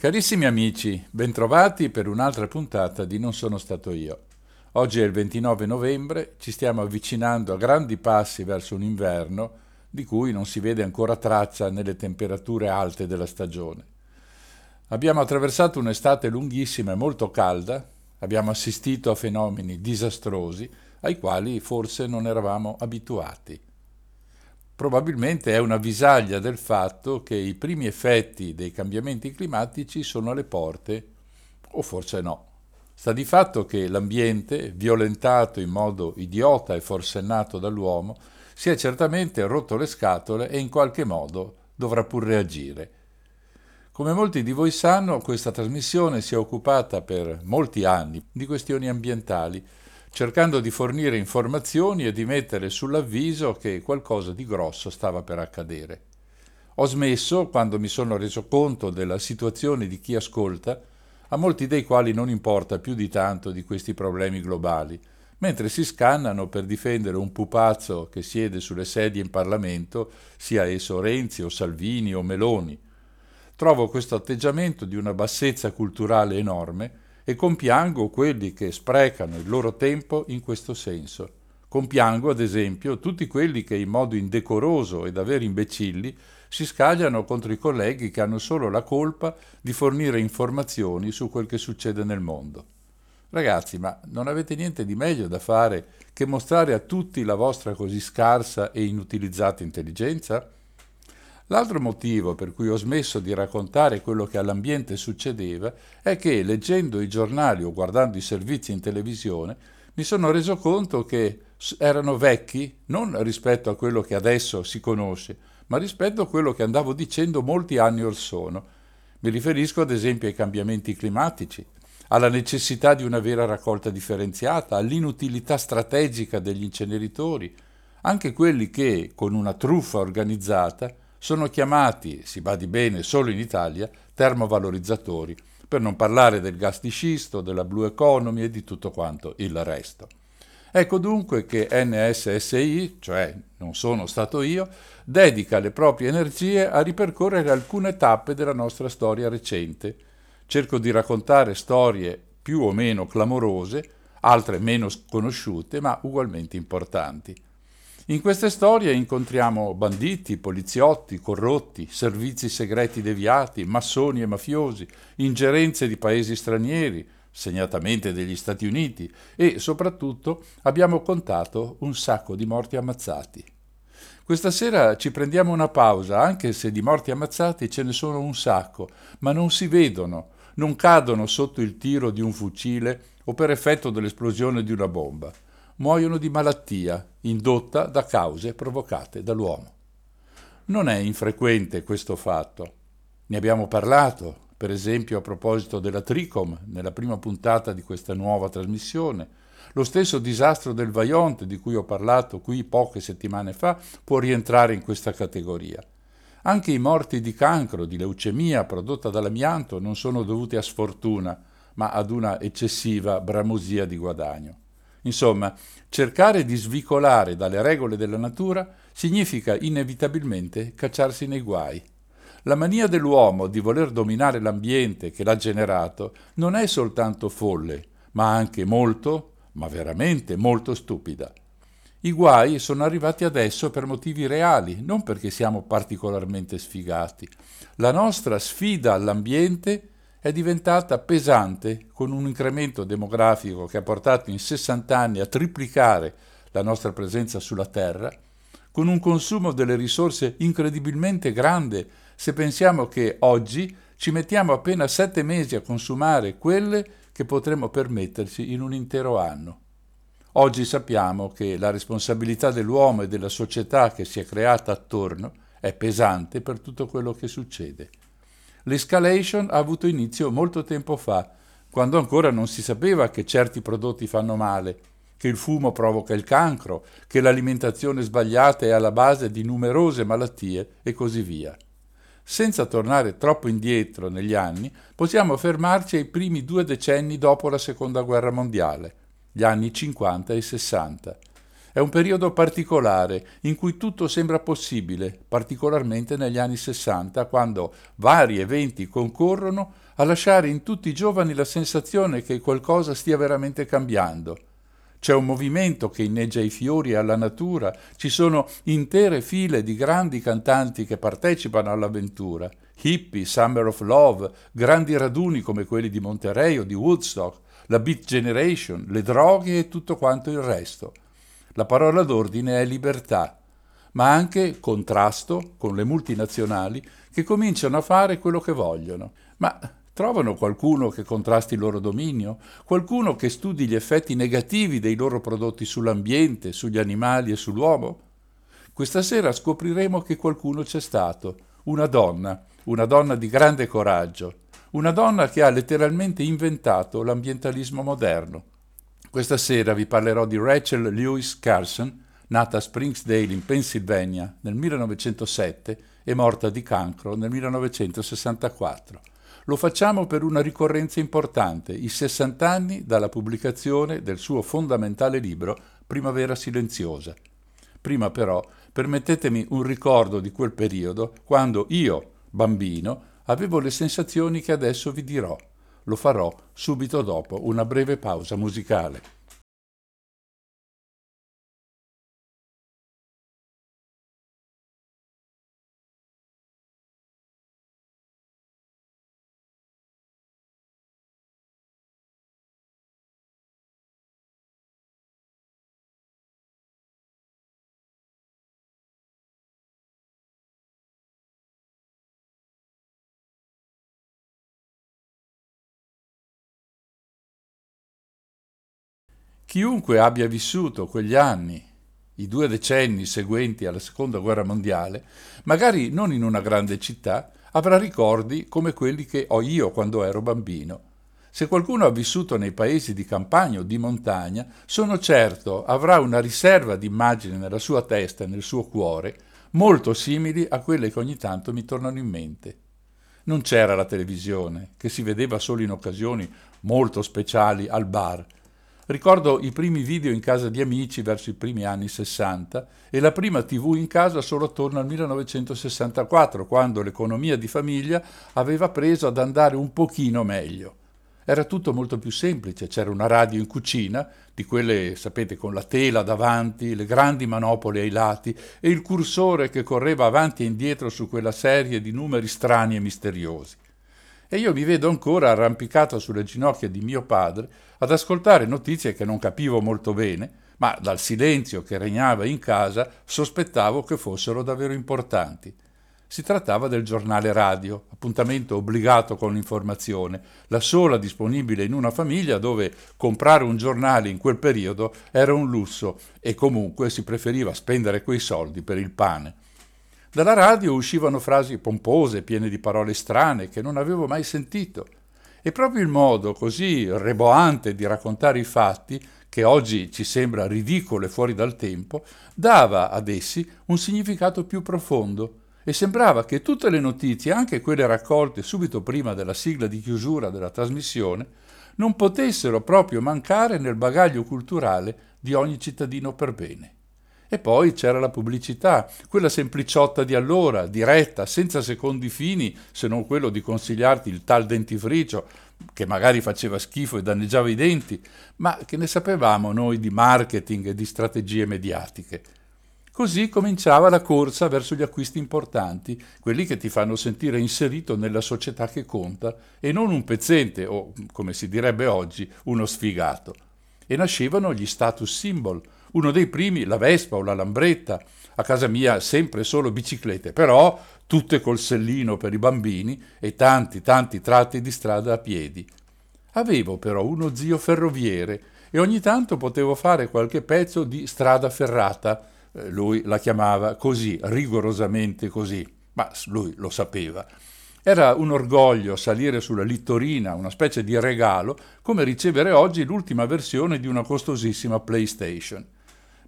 Carissimi amici, bentrovati per un'altra puntata di Non sono stato io. Oggi è il 29 novembre, ci stiamo avvicinando a grandi passi verso un inverno di cui non si vede ancora traccia nelle temperature alte della stagione. Abbiamo attraversato un'estate lunghissima e molto calda, abbiamo assistito a fenomeni disastrosi ai quali forse non eravamo abituati probabilmente è una visaglia del fatto che i primi effetti dei cambiamenti climatici sono alle porte, o forse no. Sta di fatto che l'ambiente, violentato in modo idiota e forsennato dall'uomo, si è certamente rotto le scatole e in qualche modo dovrà pur reagire. Come molti di voi sanno, questa trasmissione si è occupata per molti anni di questioni ambientali, cercando di fornire informazioni e di mettere sull'avviso che qualcosa di grosso stava per accadere. Ho smesso quando mi sono reso conto della situazione di chi ascolta, a molti dei quali non importa più di tanto di questi problemi globali, mentre si scannano per difendere un pupazzo che siede sulle sedie in Parlamento, sia esso Renzi o Salvini o Meloni. Trovo questo atteggiamento di una bassezza culturale enorme e compiango quelli che sprecano il loro tempo in questo senso. Compiango, ad esempio, tutti quelli che in modo indecoroso e davvero imbecilli si scagliano contro i colleghi che hanno solo la colpa di fornire informazioni su quel che succede nel mondo. Ragazzi, ma non avete niente di meglio da fare che mostrare a tutti la vostra così scarsa e inutilizzata intelligenza? L'altro motivo per cui ho smesso di raccontare quello che all'ambiente succedeva è che, leggendo i giornali o guardando i servizi in televisione, mi sono reso conto che erano vecchi non rispetto a quello che adesso si conosce, ma rispetto a quello che andavo dicendo molti anni or sono. Mi riferisco ad esempio ai cambiamenti climatici, alla necessità di una vera raccolta differenziata, all'inutilità strategica degli inceneritori, anche quelli che, con una truffa organizzata, sono chiamati, si badi bene, solo in Italia, termovalorizzatori, per non parlare del gas di scisto, della blue economy e di tutto quanto il resto. Ecco dunque che NSSI, cioè non sono stato io, dedica le proprie energie a ripercorrere alcune tappe della nostra storia recente. Cerco di raccontare storie più o meno clamorose, altre meno conosciute, ma ugualmente importanti. In queste storie incontriamo banditi, poliziotti, corrotti, servizi segreti deviati, massoni e mafiosi, ingerenze di paesi stranieri, segnatamente degli Stati Uniti, e soprattutto abbiamo contato un sacco di morti ammazzati. Questa sera ci prendiamo una pausa, anche se di morti ammazzati ce ne sono un sacco, ma non si vedono, non cadono sotto il tiro di un fucile o per effetto dell'esplosione di una bomba muoiono di malattia indotta da cause provocate dall'uomo. Non è infrequente questo fatto. Ne abbiamo parlato, per esempio a proposito della Tricom, nella prima puntata di questa nuova trasmissione. Lo stesso disastro del Vajont, di cui ho parlato qui poche settimane fa, può rientrare in questa categoria. Anche i morti di cancro, di leucemia prodotta dall'amianto non sono dovuti a sfortuna, ma ad una eccessiva bramosia di guadagno. Insomma, cercare di svicolare dalle regole della natura significa inevitabilmente cacciarsi nei guai. La mania dell'uomo di voler dominare l'ambiente che l'ha generato non è soltanto folle, ma anche molto, ma veramente molto stupida. I guai sono arrivati adesso per motivi reali, non perché siamo particolarmente sfigati. La nostra sfida all'ambiente è diventata pesante con un incremento demografico che ha portato in 60 anni a triplicare la nostra presenza sulla Terra, con un consumo delle risorse incredibilmente grande se pensiamo che oggi ci mettiamo appena sette mesi a consumare quelle che potremmo permetterci in un intero anno. Oggi sappiamo che la responsabilità dell'uomo e della società che si è creata attorno è pesante per tutto quello che succede. L'escalation ha avuto inizio molto tempo fa, quando ancora non si sapeva che certi prodotti fanno male, che il fumo provoca il cancro, che l'alimentazione sbagliata è alla base di numerose malattie e così via. Senza tornare troppo indietro negli anni, possiamo fermarci ai primi due decenni dopo la Seconda Guerra Mondiale, gli anni 50 e 60. È un periodo particolare in cui tutto sembra possibile, particolarmente negli anni 60, quando vari eventi concorrono a lasciare in tutti i giovani la sensazione che qualcosa stia veramente cambiando. C'è un movimento che inneggia ai fiori alla natura, ci sono intere file di grandi cantanti che partecipano all'avventura, hippie, Summer of Love, grandi raduni come quelli di Monterey o di Woodstock, la Beat Generation, le droghe e tutto quanto il resto. La parola d'ordine è libertà, ma anche contrasto con le multinazionali che cominciano a fare quello che vogliono. Ma trovano qualcuno che contrasti il loro dominio? Qualcuno che studi gli effetti negativi dei loro prodotti sull'ambiente, sugli animali e sull'uomo? Questa sera scopriremo che qualcuno c'è stato, una donna, una donna di grande coraggio, una donna che ha letteralmente inventato l'ambientalismo moderno. Questa sera vi parlerò di Rachel Lewis Carson, nata a Springsdale in Pennsylvania nel 1907 e morta di cancro nel 1964. Lo facciamo per una ricorrenza importante, i 60 anni dalla pubblicazione del suo fondamentale libro Primavera silenziosa. Prima però permettetemi un ricordo di quel periodo quando io, bambino, avevo le sensazioni che adesso vi dirò. Lo farò subito dopo una breve pausa musicale. Chiunque abbia vissuto quegli anni, i due decenni seguenti alla Seconda Guerra Mondiale, magari non in una grande città, avrà ricordi come quelli che ho io quando ero bambino. Se qualcuno ha vissuto nei paesi di campagna o di montagna, sono certo avrà una riserva di immagini nella sua testa e nel suo cuore molto simili a quelle che ogni tanto mi tornano in mente. Non c'era la televisione, che si vedeva solo in occasioni molto speciali al bar, Ricordo i primi video in casa di amici verso i primi anni 60 e la prima tv in casa solo attorno al 1964, quando l'economia di famiglia aveva preso ad andare un pochino meglio. Era tutto molto più semplice, c'era una radio in cucina, di quelle, sapete, con la tela davanti, le grandi manopole ai lati e il cursore che correva avanti e indietro su quella serie di numeri strani e misteriosi e io mi vedo ancora arrampicato sulle ginocchia di mio padre ad ascoltare notizie che non capivo molto bene, ma dal silenzio che regnava in casa sospettavo che fossero davvero importanti. Si trattava del giornale radio, appuntamento obbligato con l'informazione, la sola disponibile in una famiglia dove comprare un giornale in quel periodo era un lusso e comunque si preferiva spendere quei soldi per il pane. Dalla radio uscivano frasi pompose, piene di parole strane che non avevo mai sentito. E proprio il modo così reboante di raccontare i fatti, che oggi ci sembra ridicolo e fuori dal tempo, dava ad essi un significato più profondo e sembrava che tutte le notizie, anche quelle raccolte subito prima della sigla di chiusura della trasmissione, non potessero proprio mancare nel bagaglio culturale di ogni cittadino per bene. E poi c'era la pubblicità, quella sempliciotta di allora, diretta, senza secondi fini, se non quello di consigliarti il tal dentifricio, che magari faceva schifo e danneggiava i denti, ma che ne sapevamo noi di marketing e di strategie mediatiche. Così cominciava la corsa verso gli acquisti importanti, quelli che ti fanno sentire inserito nella società che conta e non un pezzente o, come si direbbe oggi, uno sfigato. E nascevano gli status symbol, uno dei primi, la Vespa o la Lambretta, a casa mia sempre solo biciclette, però tutte col sellino per i bambini e tanti, tanti tratti di strada a piedi. Avevo però uno zio ferroviere e ogni tanto potevo fare qualche pezzo di strada ferrata. Eh, lui la chiamava così, rigorosamente così, ma lui lo sapeva. Era un orgoglio salire sulla littorina, una specie di regalo, come ricevere oggi l'ultima versione di una costosissima PlayStation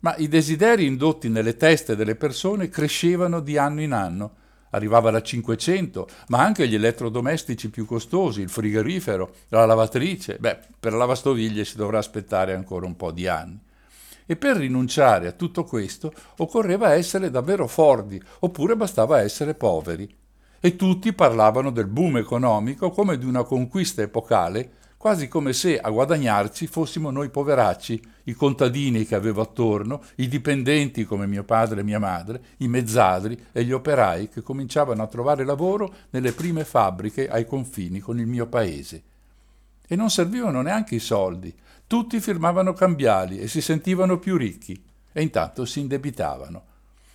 ma i desideri indotti nelle teste delle persone crescevano di anno in anno. Arrivava la 500, ma anche gli elettrodomestici più costosi, il frigorifero, la lavatrice. Beh, per la lavastoviglie si dovrà aspettare ancora un po' di anni. E per rinunciare a tutto questo occorreva essere davvero forti, oppure bastava essere poveri. E tutti parlavano del boom economico come di una conquista epocale quasi come se a guadagnarci fossimo noi poveracci, i contadini che avevo attorno, i dipendenti come mio padre e mia madre, i mezzadri e gli operai che cominciavano a trovare lavoro nelle prime fabbriche ai confini con il mio paese. E non servivano neanche i soldi, tutti firmavano cambiali e si sentivano più ricchi, e intanto si indebitavano.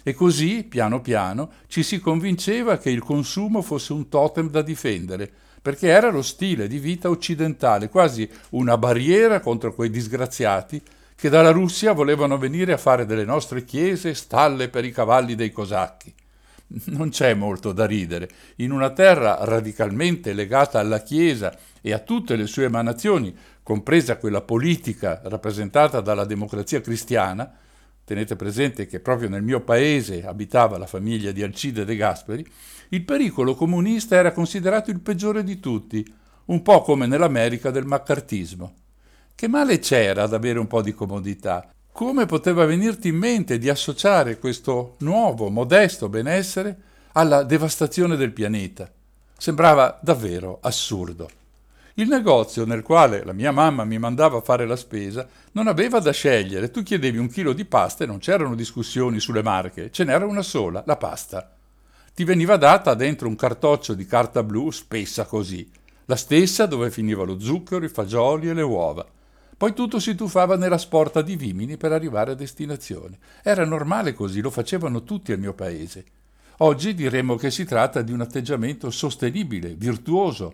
E così, piano piano, ci si convinceva che il consumo fosse un totem da difendere, perché era lo stile di vita occidentale, quasi una barriera contro quei disgraziati che dalla Russia volevano venire a fare delle nostre chiese stalle per i cavalli dei cosacchi. Non c'è molto da ridere. In una terra radicalmente legata alla Chiesa e a tutte le sue emanazioni, compresa quella politica rappresentata dalla democrazia cristiana, tenete presente che proprio nel mio paese abitava la famiglia di Alcide De Gasperi, il pericolo comunista era considerato il peggiore di tutti, un po' come nell'America del maccartismo. Che male c'era ad avere un po' di comodità? Come poteva venirti in mente di associare questo nuovo, modesto benessere alla devastazione del pianeta? Sembrava davvero assurdo. Il negozio nel quale la mia mamma mi mandava a fare la spesa non aveva da scegliere. Tu chiedevi un chilo di pasta e non c'erano discussioni sulle marche, ce n'era una sola, la pasta ti veniva data dentro un cartoccio di carta blu spessa così, la stessa dove finiva lo zucchero, i fagioli e le uova. Poi tutto si tuffava nella sporta di Vimini per arrivare a destinazione. Era normale così, lo facevano tutti al mio paese. Oggi diremmo che si tratta di un atteggiamento sostenibile, virtuoso.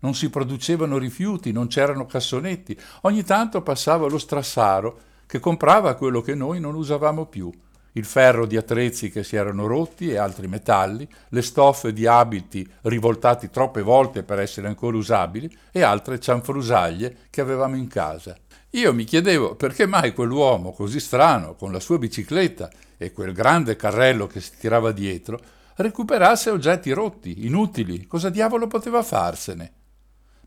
Non si producevano rifiuti, non c'erano cassonetti. Ogni tanto passava lo strassaro che comprava quello che noi non usavamo più il ferro di attrezzi che si erano rotti e altri metalli, le stoffe di abiti rivoltati troppe volte per essere ancora usabili e altre cianfrusaglie che avevamo in casa. Io mi chiedevo perché mai quell'uomo così strano, con la sua bicicletta e quel grande carrello che si tirava dietro, recuperasse oggetti rotti, inutili, cosa diavolo poteva farsene?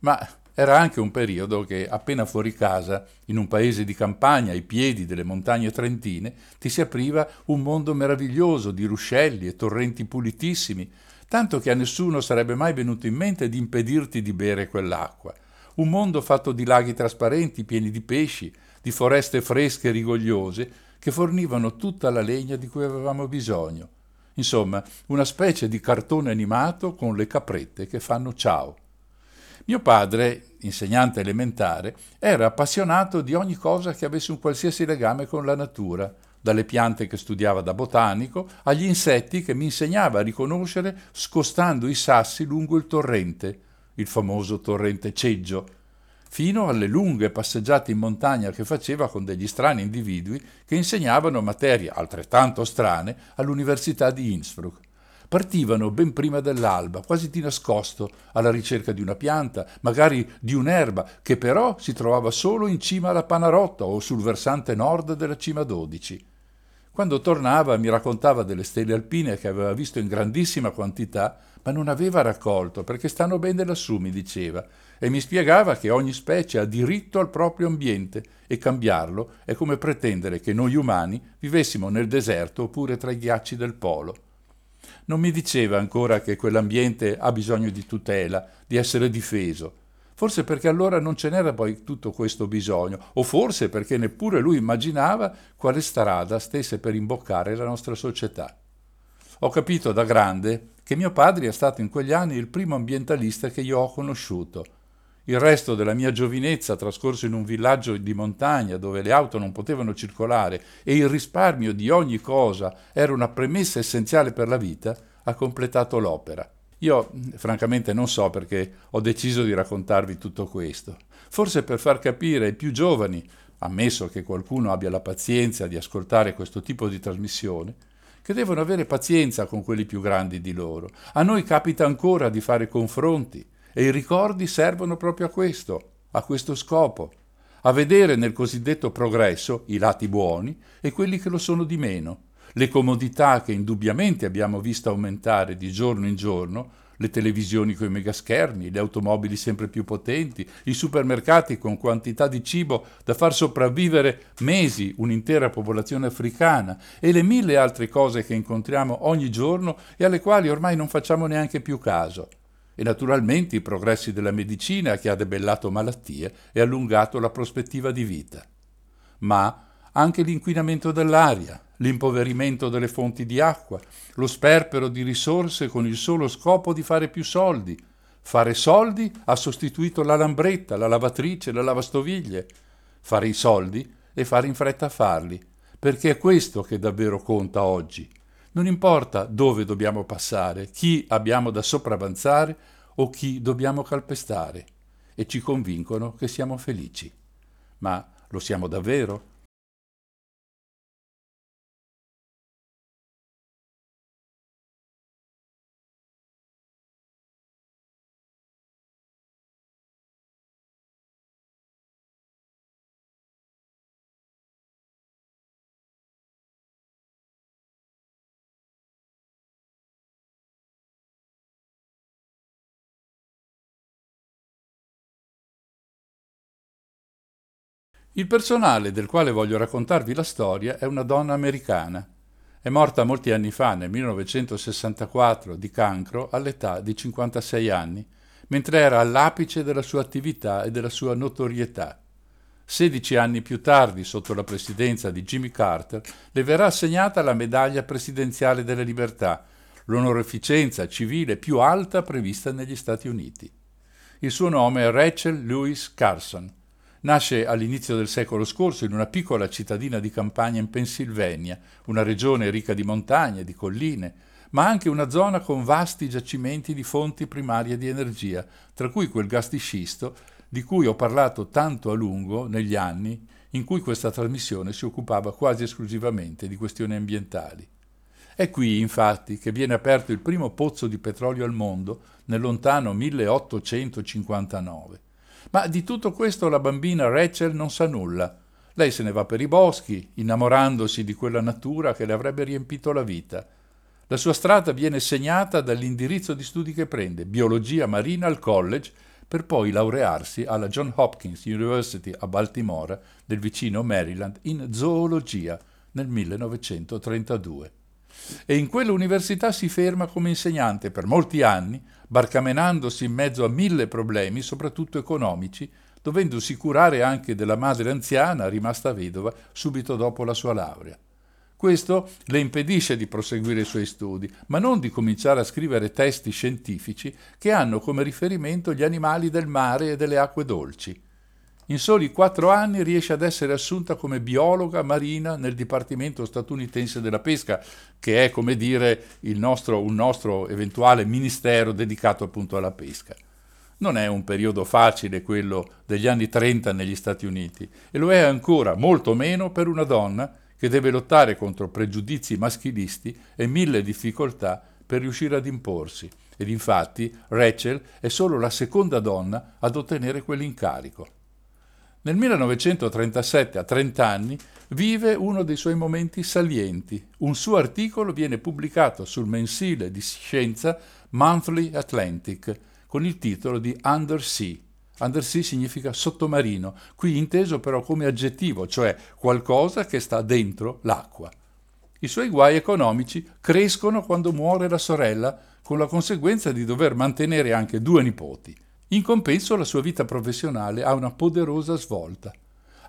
Ma era anche un periodo che, appena fuori casa, in un paese di campagna ai piedi delle montagne trentine, ti si apriva un mondo meraviglioso di ruscelli e torrenti pulitissimi, tanto che a nessuno sarebbe mai venuto in mente di impedirti di bere quell'acqua. Un mondo fatto di laghi trasparenti pieni di pesci, di foreste fresche e rigogliose, che fornivano tutta la legna di cui avevamo bisogno. Insomma, una specie di cartone animato con le caprette che fanno ciao. Mio padre, insegnante elementare, era appassionato di ogni cosa che avesse un qualsiasi legame con la natura, dalle piante che studiava da botanico agli insetti che mi insegnava a riconoscere scostando i sassi lungo il torrente, il famoso torrente Ceggio, fino alle lunghe passeggiate in montagna che faceva con degli strani individui che insegnavano materie altrettanto strane all'Università di Innsbruck partivano ben prima dell'alba, quasi di nascosto, alla ricerca di una pianta, magari di un'erba, che però si trovava solo in cima alla Panarotta o sul versante nord della cima 12. Quando tornava mi raccontava delle stelle alpine che aveva visto in grandissima quantità, ma non aveva raccolto perché stanno bene lassù, mi diceva, e mi spiegava che ogni specie ha diritto al proprio ambiente e cambiarlo è come pretendere che noi umani vivessimo nel deserto oppure tra i ghiacci del polo non mi diceva ancora che quell'ambiente ha bisogno di tutela, di essere difeso. Forse perché allora non ce n'era poi tutto questo bisogno, o forse perché neppure lui immaginava quale strada stesse per imboccare la nostra società. Ho capito da grande che mio padre è stato in quegli anni il primo ambientalista che io ho conosciuto il resto della mia giovinezza trascorso in un villaggio di montagna dove le auto non potevano circolare e il risparmio di ogni cosa era una premessa essenziale per la vita, ha completato l'opera. Io francamente non so perché ho deciso di raccontarvi tutto questo. Forse per far capire ai più giovani, ammesso che qualcuno abbia la pazienza di ascoltare questo tipo di trasmissione, che devono avere pazienza con quelli più grandi di loro. A noi capita ancora di fare confronti, e i ricordi servono proprio a questo, a questo scopo, a vedere nel cosiddetto progresso i lati buoni e quelli che lo sono di meno, le comodità che indubbiamente abbiamo visto aumentare di giorno in giorno, le televisioni con i megaschermi, le automobili sempre più potenti, i supermercati con quantità di cibo da far sopravvivere mesi un'intera popolazione africana e le mille altre cose che incontriamo ogni giorno e alle quali ormai non facciamo neanche più caso. E naturalmente i progressi della medicina che ha debellato malattie e allungato la prospettiva di vita. Ma anche l'inquinamento dell'aria, l'impoverimento delle fonti di acqua, lo sperpero di risorse con il solo scopo di fare più soldi. Fare soldi ha sostituito la lambretta, la lavatrice, la lavastoviglie. Fare i soldi e fare in fretta a farli, perché è questo che davvero conta oggi. Non importa dove dobbiamo passare, chi abbiamo da sopravanzare o chi dobbiamo calpestare, e ci convincono che siamo felici. Ma lo siamo davvero? Il personale del quale voglio raccontarvi la storia è una donna americana. È morta molti anni fa, nel 1964, di cancro all'età di 56 anni, mentre era all'apice della sua attività e della sua notorietà. 16 anni più tardi, sotto la presidenza di Jimmy Carter, le verrà assegnata la medaglia presidenziale delle libertà, l'onoreficenza civile più alta prevista negli Stati Uniti. Il suo nome è Rachel Lewis Carson Nasce all'inizio del secolo scorso in una piccola cittadina di campagna in Pennsylvania, una regione ricca di montagne, di colline, ma anche una zona con vasti giacimenti di fonti primarie di energia, tra cui quel gas di scisto di cui ho parlato tanto a lungo negli anni in cui questa trasmissione si occupava quasi esclusivamente di questioni ambientali. È qui, infatti, che viene aperto il primo pozzo di petrolio al mondo nel lontano 1859. Ma di tutto questo la bambina Rachel non sa nulla. Lei se ne va per i boschi, innamorandosi di quella natura che le avrebbe riempito la vita. La sua strada viene segnata dall'indirizzo di studi che prende, biologia marina al college, per poi laurearsi alla John Hopkins University a Baltimora, del vicino Maryland, in zoologia nel 1932 e in quell'università si ferma come insegnante per molti anni, barcamenandosi in mezzo a mille problemi, soprattutto economici, dovendosi curare anche della madre anziana rimasta vedova subito dopo la sua laurea. Questo le impedisce di proseguire i suoi studi, ma non di cominciare a scrivere testi scientifici che hanno come riferimento gli animali del mare e delle acque dolci. In soli quattro anni riesce ad essere assunta come biologa marina nel Dipartimento statunitense della pesca, che è come dire nostro, un nostro eventuale ministero dedicato appunto alla pesca. Non è un periodo facile quello degli anni 30 negli Stati Uniti e lo è ancora molto meno per una donna che deve lottare contro pregiudizi maschilisti e mille difficoltà per riuscire ad imporsi. Ed infatti Rachel è solo la seconda donna ad ottenere quell'incarico. Nel 1937, a 30 anni, vive uno dei suoi momenti salienti. Un suo articolo viene pubblicato sul mensile di scienza Monthly Atlantic con il titolo di Undersea. Undersea significa sottomarino, qui inteso però come aggettivo, cioè qualcosa che sta dentro l'acqua. I suoi guai economici crescono quando muore la sorella, con la conseguenza di dover mantenere anche due nipoti. In compenso la sua vita professionale ha una poderosa svolta.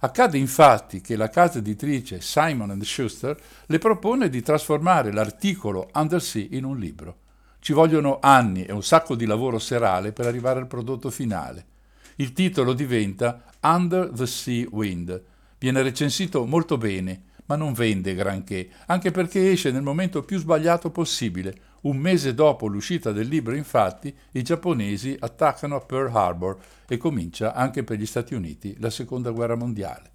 Accade infatti che la casa editrice Simon Schuster le propone di trasformare l'articolo Undersea in un libro. Ci vogliono anni e un sacco di lavoro serale per arrivare al prodotto finale. Il titolo diventa Under the Sea Wind. Viene recensito molto bene, ma non vende granché, anche perché esce nel momento più sbagliato possibile, un mese dopo l'uscita del libro, infatti, i giapponesi attaccano a Pearl Harbor e comincia anche per gli Stati Uniti la Seconda Guerra Mondiale.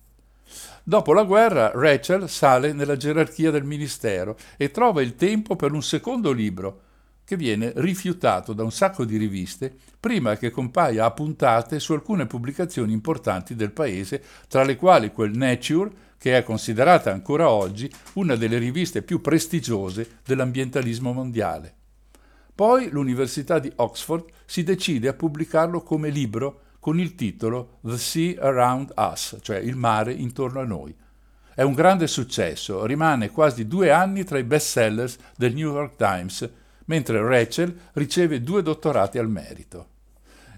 Dopo la guerra, Rachel sale nella gerarchia del ministero e trova il tempo per un secondo libro, che viene rifiutato da un sacco di riviste prima che compaia a puntate su alcune pubblicazioni importanti del paese, tra le quali quel Nature, che è considerata ancora oggi una delle riviste più prestigiose dell'ambientalismo mondiale. Poi l'Università di Oxford si decide a pubblicarlo come libro con il titolo The Sea Around Us, cioè Il mare intorno a noi. È un grande successo, rimane quasi due anni tra i bestsellers del New York Times, mentre Rachel riceve due dottorati al merito.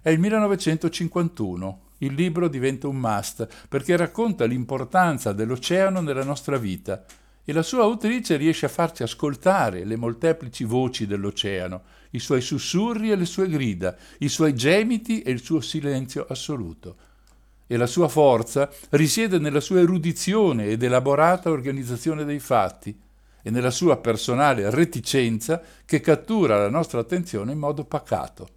È il 1951, il libro diventa un must perché racconta l'importanza dell'oceano nella nostra vita e la sua autrice riesce a farci ascoltare le molteplici voci dell'oceano, i suoi sussurri e le sue grida, i suoi gemiti e il suo silenzio assoluto e la sua forza risiede nella sua erudizione ed elaborata organizzazione dei fatti e nella sua personale reticenza che cattura la nostra attenzione in modo pacato.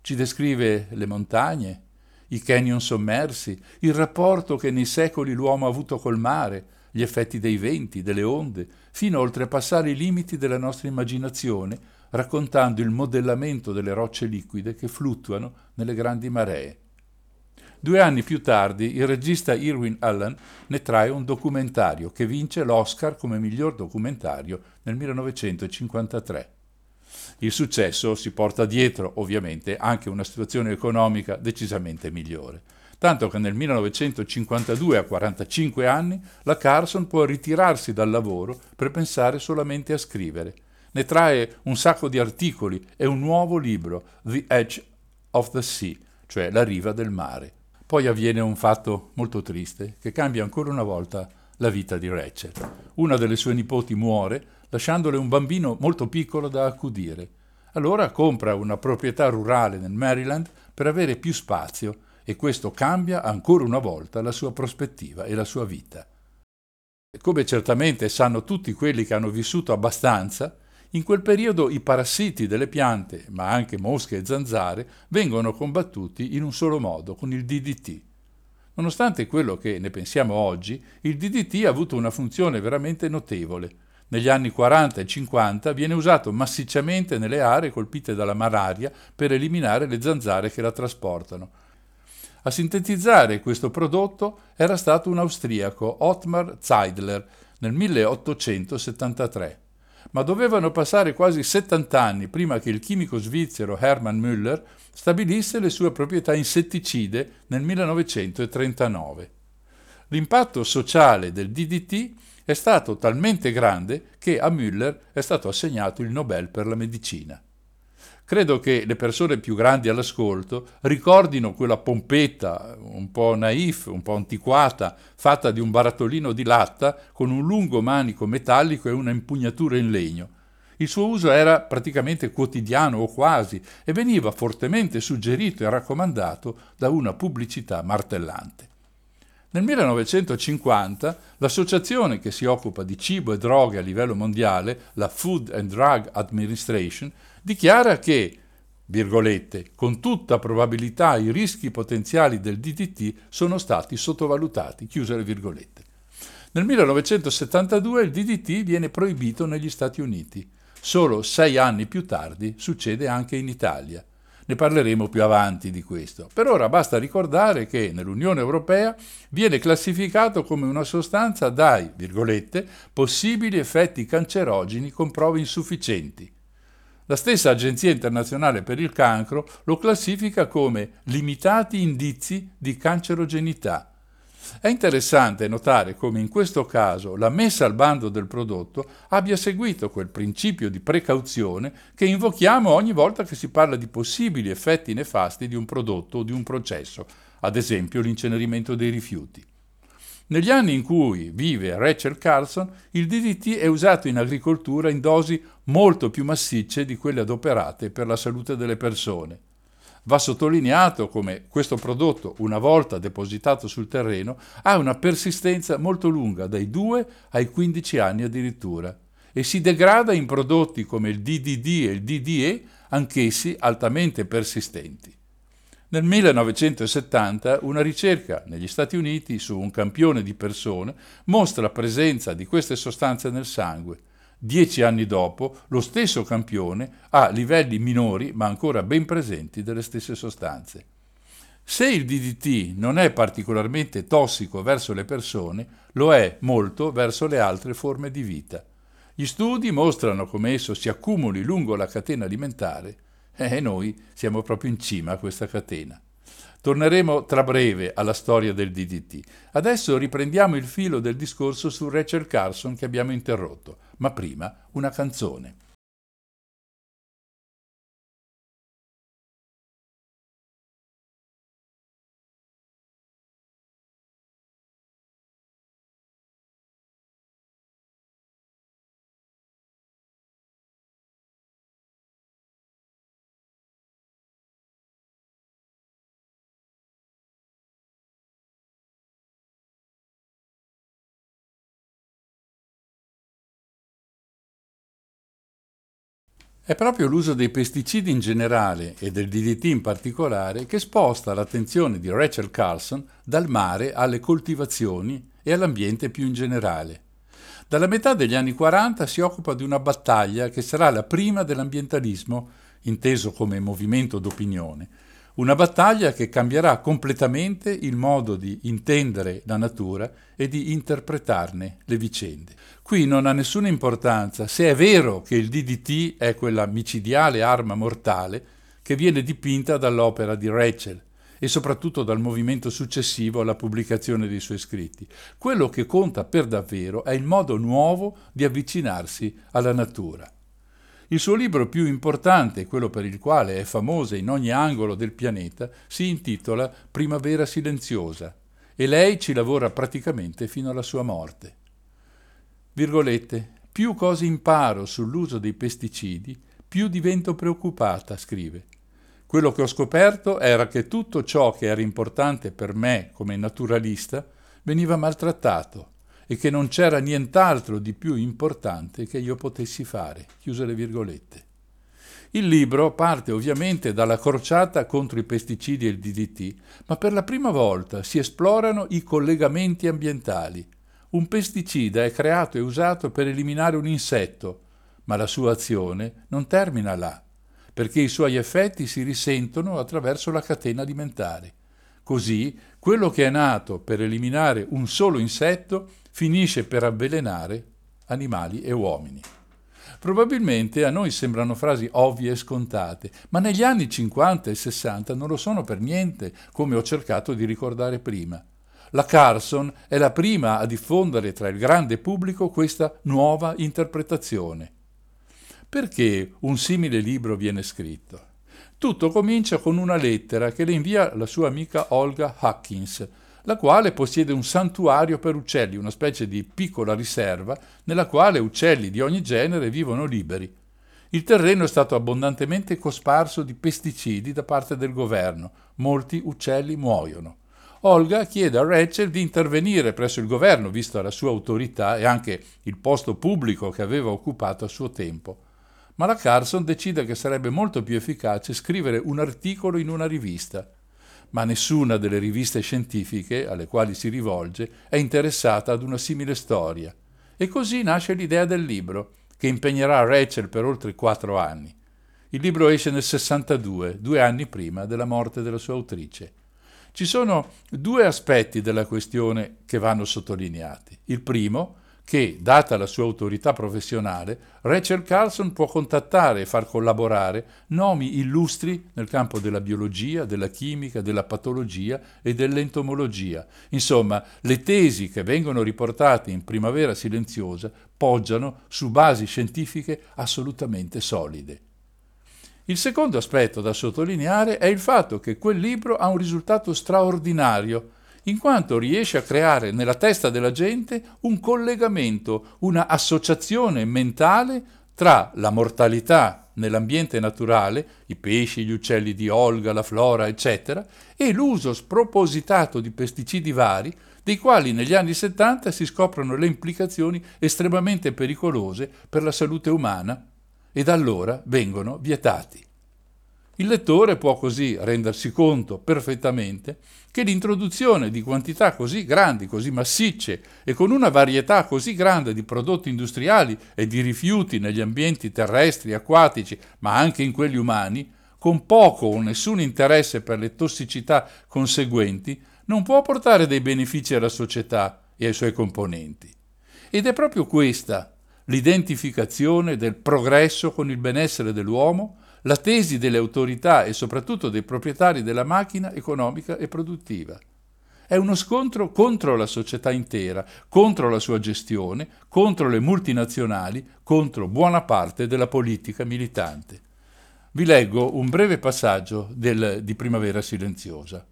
Ci descrive le montagne, i canyon sommersi, il rapporto che nei secoli l'uomo ha avuto col mare, gli effetti dei venti, delle onde, fino a oltrepassare i limiti della nostra immaginazione, raccontando il modellamento delle rocce liquide che fluttuano nelle grandi maree. Due anni più tardi il regista Irwin Allen ne trae un documentario che vince l'Oscar come miglior documentario nel 1953. Il successo si porta dietro, ovviamente, anche una situazione economica decisamente migliore. Tanto che nel 1952, a 45 anni, la Carson può ritirarsi dal lavoro per pensare solamente a scrivere. Ne trae un sacco di articoli e un nuovo libro, The Edge of the Sea, cioè La riva del mare. Poi avviene un fatto molto triste che cambia ancora una volta la vita di Rachel. Una delle sue nipoti muore lasciandole un bambino molto piccolo da accudire. Allora compra una proprietà rurale nel Maryland per avere più spazio e questo cambia ancora una volta la sua prospettiva e la sua vita. Come certamente sanno tutti quelli che hanno vissuto abbastanza, in quel periodo i parassiti delle piante, ma anche mosche e zanzare, vengono combattuti in un solo modo, con il DDT. Nonostante quello che ne pensiamo oggi, il DDT ha avuto una funzione veramente notevole. Negli anni 40 e 50 viene usato massicciamente nelle aree colpite dalla malaria per eliminare le zanzare che la trasportano. A sintetizzare questo prodotto era stato un austriaco, Ottmar Zeidler, nel 1873 ma dovevano passare quasi 70 anni prima che il chimico svizzero Hermann Müller stabilisse le sue proprietà insetticide nel 1939. L'impatto sociale del DDT è stato talmente grande che a Müller è stato assegnato il Nobel per la medicina. Credo che le persone più grandi all'ascolto ricordino quella pompetta un po' naif, un po' antiquata, fatta di un barattolino di latta con un lungo manico metallico e una impugnatura in legno. Il suo uso era praticamente quotidiano o quasi e veniva fortemente suggerito e raccomandato da una pubblicità martellante. Nel 1950 l'associazione che si occupa di cibo e droghe a livello mondiale, la Food and Drug Administration, dichiara che, virgolette, con tutta probabilità i rischi potenziali del DDT sono stati sottovalutati, chiuse le virgolette. Nel 1972 il DDT viene proibito negli Stati Uniti. Solo sei anni più tardi succede anche in Italia. Ne parleremo più avanti di questo. Per ora basta ricordare che nell'Unione Europea viene classificato come una sostanza dai, virgolette, possibili effetti cancerogeni con prove insufficienti. La stessa Agenzia internazionale per il cancro lo classifica come limitati indizi di cancerogenità. È interessante notare come in questo caso la messa al bando del prodotto abbia seguito quel principio di precauzione che invochiamo ogni volta che si parla di possibili effetti nefasti di un prodotto o di un processo, ad esempio l'incenerimento dei rifiuti. Negli anni in cui vive Rachel Carlson, il DDT è usato in agricoltura in dosi molto più massicce di quelle adoperate per la salute delle persone. Va sottolineato come questo prodotto, una volta depositato sul terreno, ha una persistenza molto lunga, dai 2 ai 15 anni addirittura, e si degrada in prodotti come il DDD e il DDE, anch'essi altamente persistenti. Nel 1970 una ricerca negli Stati Uniti su un campione di persone mostra la presenza di queste sostanze nel sangue. Dieci anni dopo lo stesso campione ha livelli minori ma ancora ben presenti delle stesse sostanze. Se il DDT non è particolarmente tossico verso le persone, lo è molto verso le altre forme di vita. Gli studi mostrano come esso si accumuli lungo la catena alimentare e noi siamo proprio in cima a questa catena. Torneremo tra breve alla storia del DDT. Adesso riprendiamo il filo del discorso su Rachel Carson che abbiamo interrotto, ma prima una canzone. È proprio l'uso dei pesticidi in generale e del DDT in particolare che sposta l'attenzione di Rachel Carlson dal mare alle coltivazioni e all'ambiente più in generale. Dalla metà degli anni 40 si occupa di una battaglia che sarà la prima dell'ambientalismo, inteso come movimento d'opinione, una battaglia che cambierà completamente il modo di intendere la natura e di interpretarne le vicende. Qui non ha nessuna importanza se è vero che il DDT è quella micidiale arma mortale che viene dipinta dall'opera di Rachel e soprattutto dal movimento successivo alla pubblicazione dei suoi scritti. Quello che conta per davvero è il modo nuovo di avvicinarsi alla natura. Il suo libro più importante, quello per il quale è famosa in ogni angolo del pianeta, si intitola Primavera silenziosa e lei ci lavora praticamente fino alla sua morte. Virgolette, più cose imparo sull'uso dei pesticidi, più divento preoccupata, scrive. Quello che ho scoperto era che tutto ciò che era importante per me come naturalista veniva maltrattato e che non c'era nient'altro di più importante che io potessi fare. Chiuse le virgolette. Il libro parte ovviamente dalla crociata contro i pesticidi e il DDT, ma per la prima volta si esplorano i collegamenti ambientali. Un pesticida è creato e usato per eliminare un insetto, ma la sua azione non termina là, perché i suoi effetti si risentono attraverso la catena alimentare. Così, quello che è nato per eliminare un solo insetto finisce per avvelenare animali e uomini. Probabilmente a noi sembrano frasi ovvie e scontate, ma negli anni 50 e 60 non lo sono per niente, come ho cercato di ricordare prima. La Carson è la prima a diffondere tra il grande pubblico questa nuova interpretazione. Perché un simile libro viene scritto? Tutto comincia con una lettera che le invia la sua amica Olga Huckins, la quale possiede un santuario per uccelli, una specie di piccola riserva nella quale uccelli di ogni genere vivono liberi. Il terreno è stato abbondantemente cosparso di pesticidi da parte del governo, molti uccelli muoiono. Olga chiede a Rachel di intervenire presso il governo, vista la sua autorità e anche il posto pubblico che aveva occupato a suo tempo. Ma la Carson decide che sarebbe molto più efficace scrivere un articolo in una rivista ma nessuna delle riviste scientifiche alle quali si rivolge è interessata ad una simile storia. E così nasce l'idea del libro, che impegnerà Rachel per oltre quattro anni. Il libro esce nel 62, due anni prima della morte della sua autrice. Ci sono due aspetti della questione che vanno sottolineati. Il primo, che, data la sua autorità professionale, Rachel Carlson può contattare e far collaborare nomi illustri nel campo della biologia, della chimica, della patologia e dell'entomologia. Insomma, le tesi che vengono riportate in Primavera Silenziosa poggiano su basi scientifiche assolutamente solide. Il secondo aspetto da sottolineare è il fatto che quel libro ha un risultato straordinario in quanto riesce a creare nella testa della gente un collegamento, una associazione mentale tra la mortalità nell'ambiente naturale, i pesci, gli uccelli di Olga, la flora, eccetera, e l'uso spropositato di pesticidi vari, dei quali negli anni 70 si scoprono le implicazioni estremamente pericolose per la salute umana e da allora vengono vietati. Il lettore può così rendersi conto perfettamente che l'introduzione di quantità così grandi, così massicce e con una varietà così grande di prodotti industriali e di rifiuti negli ambienti terrestri, acquatici, ma anche in quelli umani, con poco o nessun interesse per le tossicità conseguenti, non può portare dei benefici alla società e ai suoi componenti. Ed è proprio questa l'identificazione del progresso con il benessere dell'uomo, la tesi delle autorità e soprattutto dei proprietari della macchina economica e produttiva. È uno scontro contro la società intera, contro la sua gestione, contro le multinazionali, contro buona parte della politica militante. Vi leggo un breve passaggio del, di Primavera Silenziosa.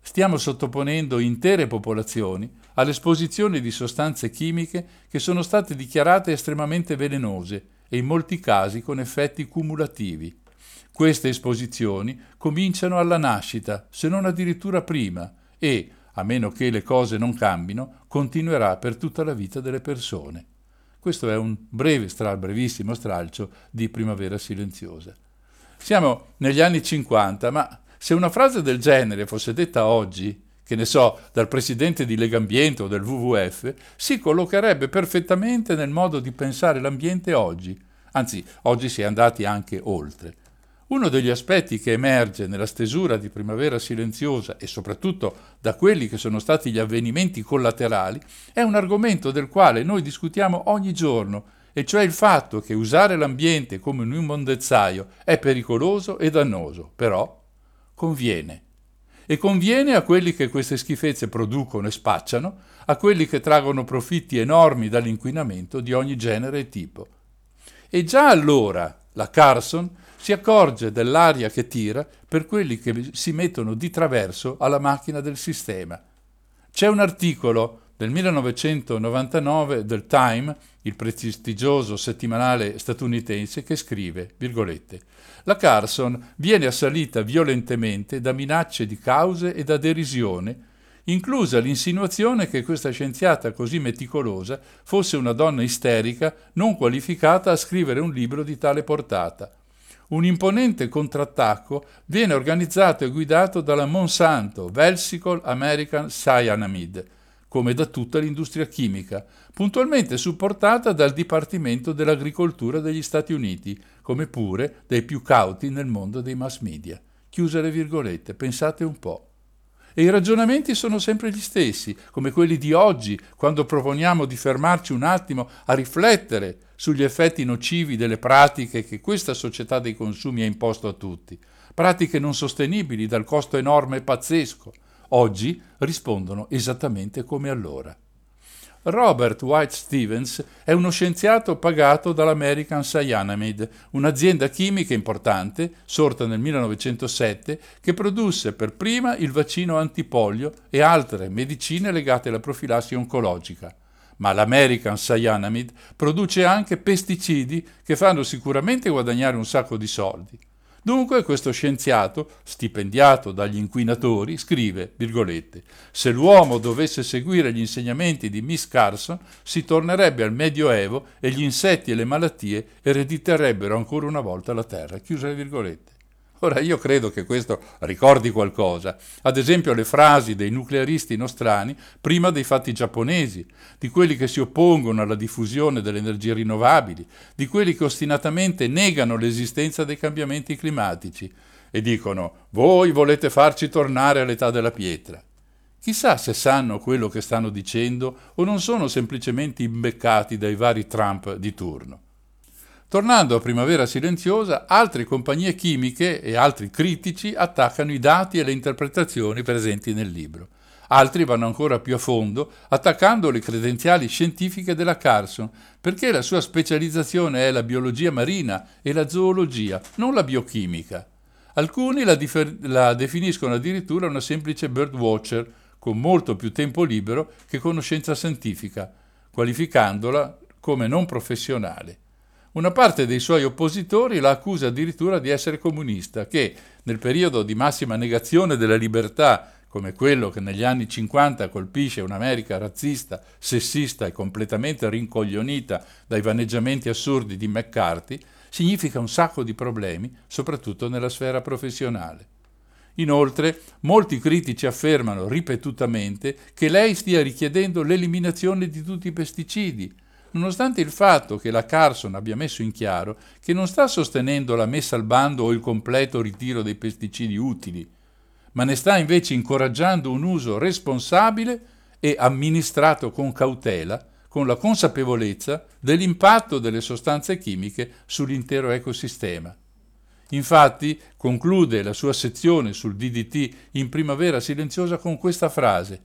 Stiamo sottoponendo intere popolazioni all'esposizione di sostanze chimiche che sono state dichiarate estremamente velenose e in molti casi con effetti cumulativi. Queste esposizioni cominciano alla nascita, se non addirittura prima, e, a meno che le cose non cambino, continuerà per tutta la vita delle persone. Questo è un breve, stra, brevissimo stralcio di Primavera Silenziosa. Siamo negli anni 50, ma se una frase del genere fosse detta oggi, che ne so, dal presidente di Legambiente o del WWF, si collocherebbe perfettamente nel modo di pensare l'ambiente oggi. Anzi, oggi si è andati anche oltre. Uno degli aspetti che emerge nella stesura di Primavera Silenziosa e soprattutto da quelli che sono stati gli avvenimenti collaterali è un argomento del quale noi discutiamo ogni giorno, e cioè il fatto che usare l'ambiente come un immondezzaio è pericoloso e dannoso, però conviene. E conviene a quelli che queste schifezze producono e spacciano, a quelli che traggono profitti enormi dall'inquinamento di ogni genere e tipo. E già allora la Carson si accorge dell'aria che tira per quelli che si mettono di traverso alla macchina del sistema. C'è un articolo del 1999 del Time, il prestigioso settimanale statunitense, che scrive, la Carson viene assalita violentemente da minacce di cause e da derisione, inclusa l'insinuazione che questa scienziata così meticolosa fosse una donna isterica non qualificata a scrivere un libro di tale portata. Un imponente contrattacco viene organizzato e guidato dalla Monsanto Versicol American Cyanamide, come da tutta l'industria chimica, puntualmente supportata dal Dipartimento dell'Agricoltura degli Stati Uniti, come pure dei più cauti nel mondo dei mass media. Chiuse le virgolette, pensate un po'. E i ragionamenti sono sempre gli stessi, come quelli di oggi, quando proponiamo di fermarci un attimo a riflettere sugli effetti nocivi delle pratiche che questa società dei consumi ha imposto a tutti, pratiche non sostenibili dal costo enorme e pazzesco. Oggi rispondono esattamente come allora. Robert White Stevens è uno scienziato pagato dall'American Cyanamide, un'azienda chimica importante, sorta nel 1907, che produsse per prima il vaccino antipolio e altre medicine legate alla profilassi oncologica. Ma l'American Cyanamide produce anche pesticidi che fanno sicuramente guadagnare un sacco di soldi. Dunque questo scienziato, stipendiato dagli inquinatori, scrive, virgolette, se l'uomo dovesse seguire gli insegnamenti di Miss Carson, si tornerebbe al Medioevo e gli insetti e le malattie erediterebbero ancora una volta la terra. Ora io credo che questo ricordi qualcosa, ad esempio le frasi dei nuclearisti nostrani prima dei fatti giapponesi, di quelli che si oppongono alla diffusione delle energie rinnovabili, di quelli che ostinatamente negano l'esistenza dei cambiamenti climatici e dicono voi volete farci tornare all'età della pietra. Chissà se sanno quello che stanno dicendo o non sono semplicemente imbeccati dai vari Trump di turno. Tornando a Primavera Silenziosa, altre compagnie chimiche e altri critici attaccano i dati e le interpretazioni presenti nel libro. Altri vanno ancora più a fondo, attaccando le credenziali scientifiche della Carson, perché la sua specializzazione è la biologia marina e la zoologia, non la biochimica. Alcuni la, differ- la definiscono addirittura una semplice birdwatcher, con molto più tempo libero che conoscenza scientifica, qualificandola come non professionale. Una parte dei suoi oppositori la accusa addirittura di essere comunista, che nel periodo di massima negazione della libertà, come quello che negli anni 50 colpisce un'America razzista, sessista e completamente rincoglionita dai vaneggiamenti assurdi di McCarthy, significa un sacco di problemi, soprattutto nella sfera professionale. Inoltre, molti critici affermano ripetutamente che lei stia richiedendo l'eliminazione di tutti i pesticidi, nonostante il fatto che la Carson abbia messo in chiaro che non sta sostenendo la messa al bando o il completo ritiro dei pesticidi utili, ma ne sta invece incoraggiando un uso responsabile e amministrato con cautela, con la consapevolezza dell'impatto delle sostanze chimiche sull'intero ecosistema. Infatti conclude la sua sezione sul DDT in primavera silenziosa con questa frase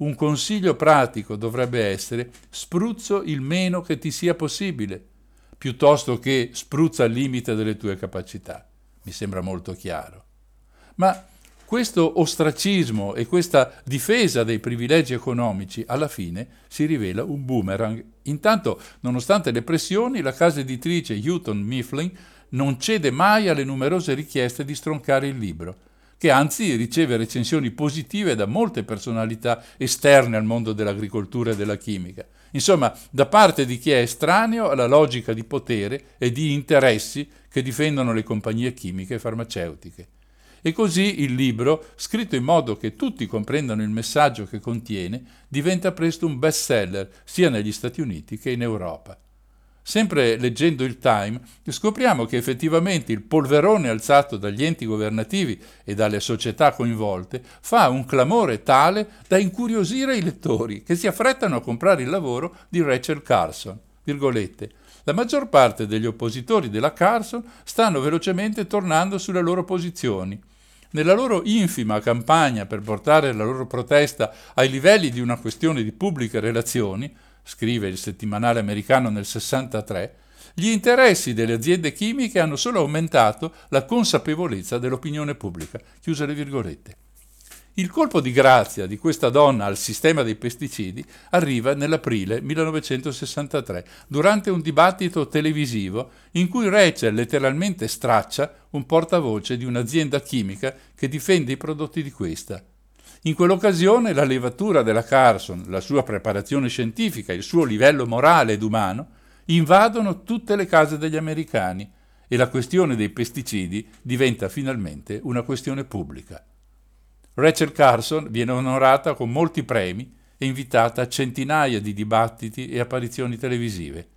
un consiglio pratico dovrebbe essere spruzzo il meno che ti sia possibile, piuttosto che spruzza al limite delle tue capacità. Mi sembra molto chiaro. Ma questo ostracismo e questa difesa dei privilegi economici alla fine si rivela un boomerang. Intanto, nonostante le pressioni, la casa editrice Houghton Mifflin non cede mai alle numerose richieste di stroncare il libro che anzi riceve recensioni positive da molte personalità esterne al mondo dell'agricoltura e della chimica. Insomma, da parte di chi è estraneo alla logica di potere e di interessi che difendono le compagnie chimiche e farmaceutiche. E così il libro, scritto in modo che tutti comprendano il messaggio che contiene, diventa presto un bestseller sia negli Stati Uniti che in Europa. Sempre leggendo il Time, scopriamo che effettivamente il polverone alzato dagli enti governativi e dalle società coinvolte fa un clamore tale da incuriosire i lettori che si affrettano a comprare il lavoro di Rachel Carson. Virgolette. La maggior parte degli oppositori della Carson stanno velocemente tornando sulle loro posizioni. Nella loro infima campagna per portare la loro protesta ai livelli di una questione di pubbliche relazioni, scrive il settimanale americano nel 63, gli interessi delle aziende chimiche hanno solo aumentato la consapevolezza dell'opinione pubblica. Chiuse le virgolette. Il colpo di grazia di questa donna al sistema dei pesticidi arriva nell'aprile 1963, durante un dibattito televisivo in cui Rachel letteralmente straccia un portavoce di un'azienda chimica che difende i prodotti di questa. In quell'occasione la levatura della Carson, la sua preparazione scientifica, il suo livello morale ed umano invadono tutte le case degli americani e la questione dei pesticidi diventa finalmente una questione pubblica. Rachel Carson viene onorata con molti premi e invitata a centinaia di dibattiti e apparizioni televisive.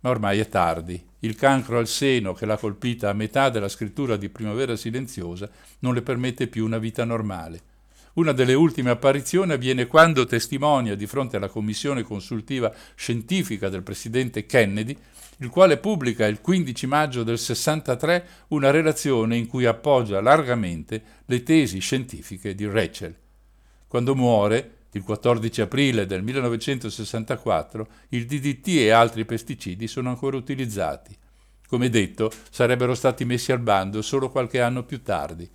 Ma ormai è tardi. Il cancro al seno che l'ha colpita a metà della scrittura di Primavera Silenziosa non le permette più una vita normale. Una delle ultime apparizioni avviene quando testimonia di fronte alla commissione consultiva scientifica del presidente Kennedy, il quale pubblica il 15 maggio del 63 una relazione in cui appoggia largamente le tesi scientifiche di Rachel. Quando muore, il 14 aprile del 1964, il DDT e altri pesticidi sono ancora utilizzati. Come detto, sarebbero stati messi al bando solo qualche anno più tardi.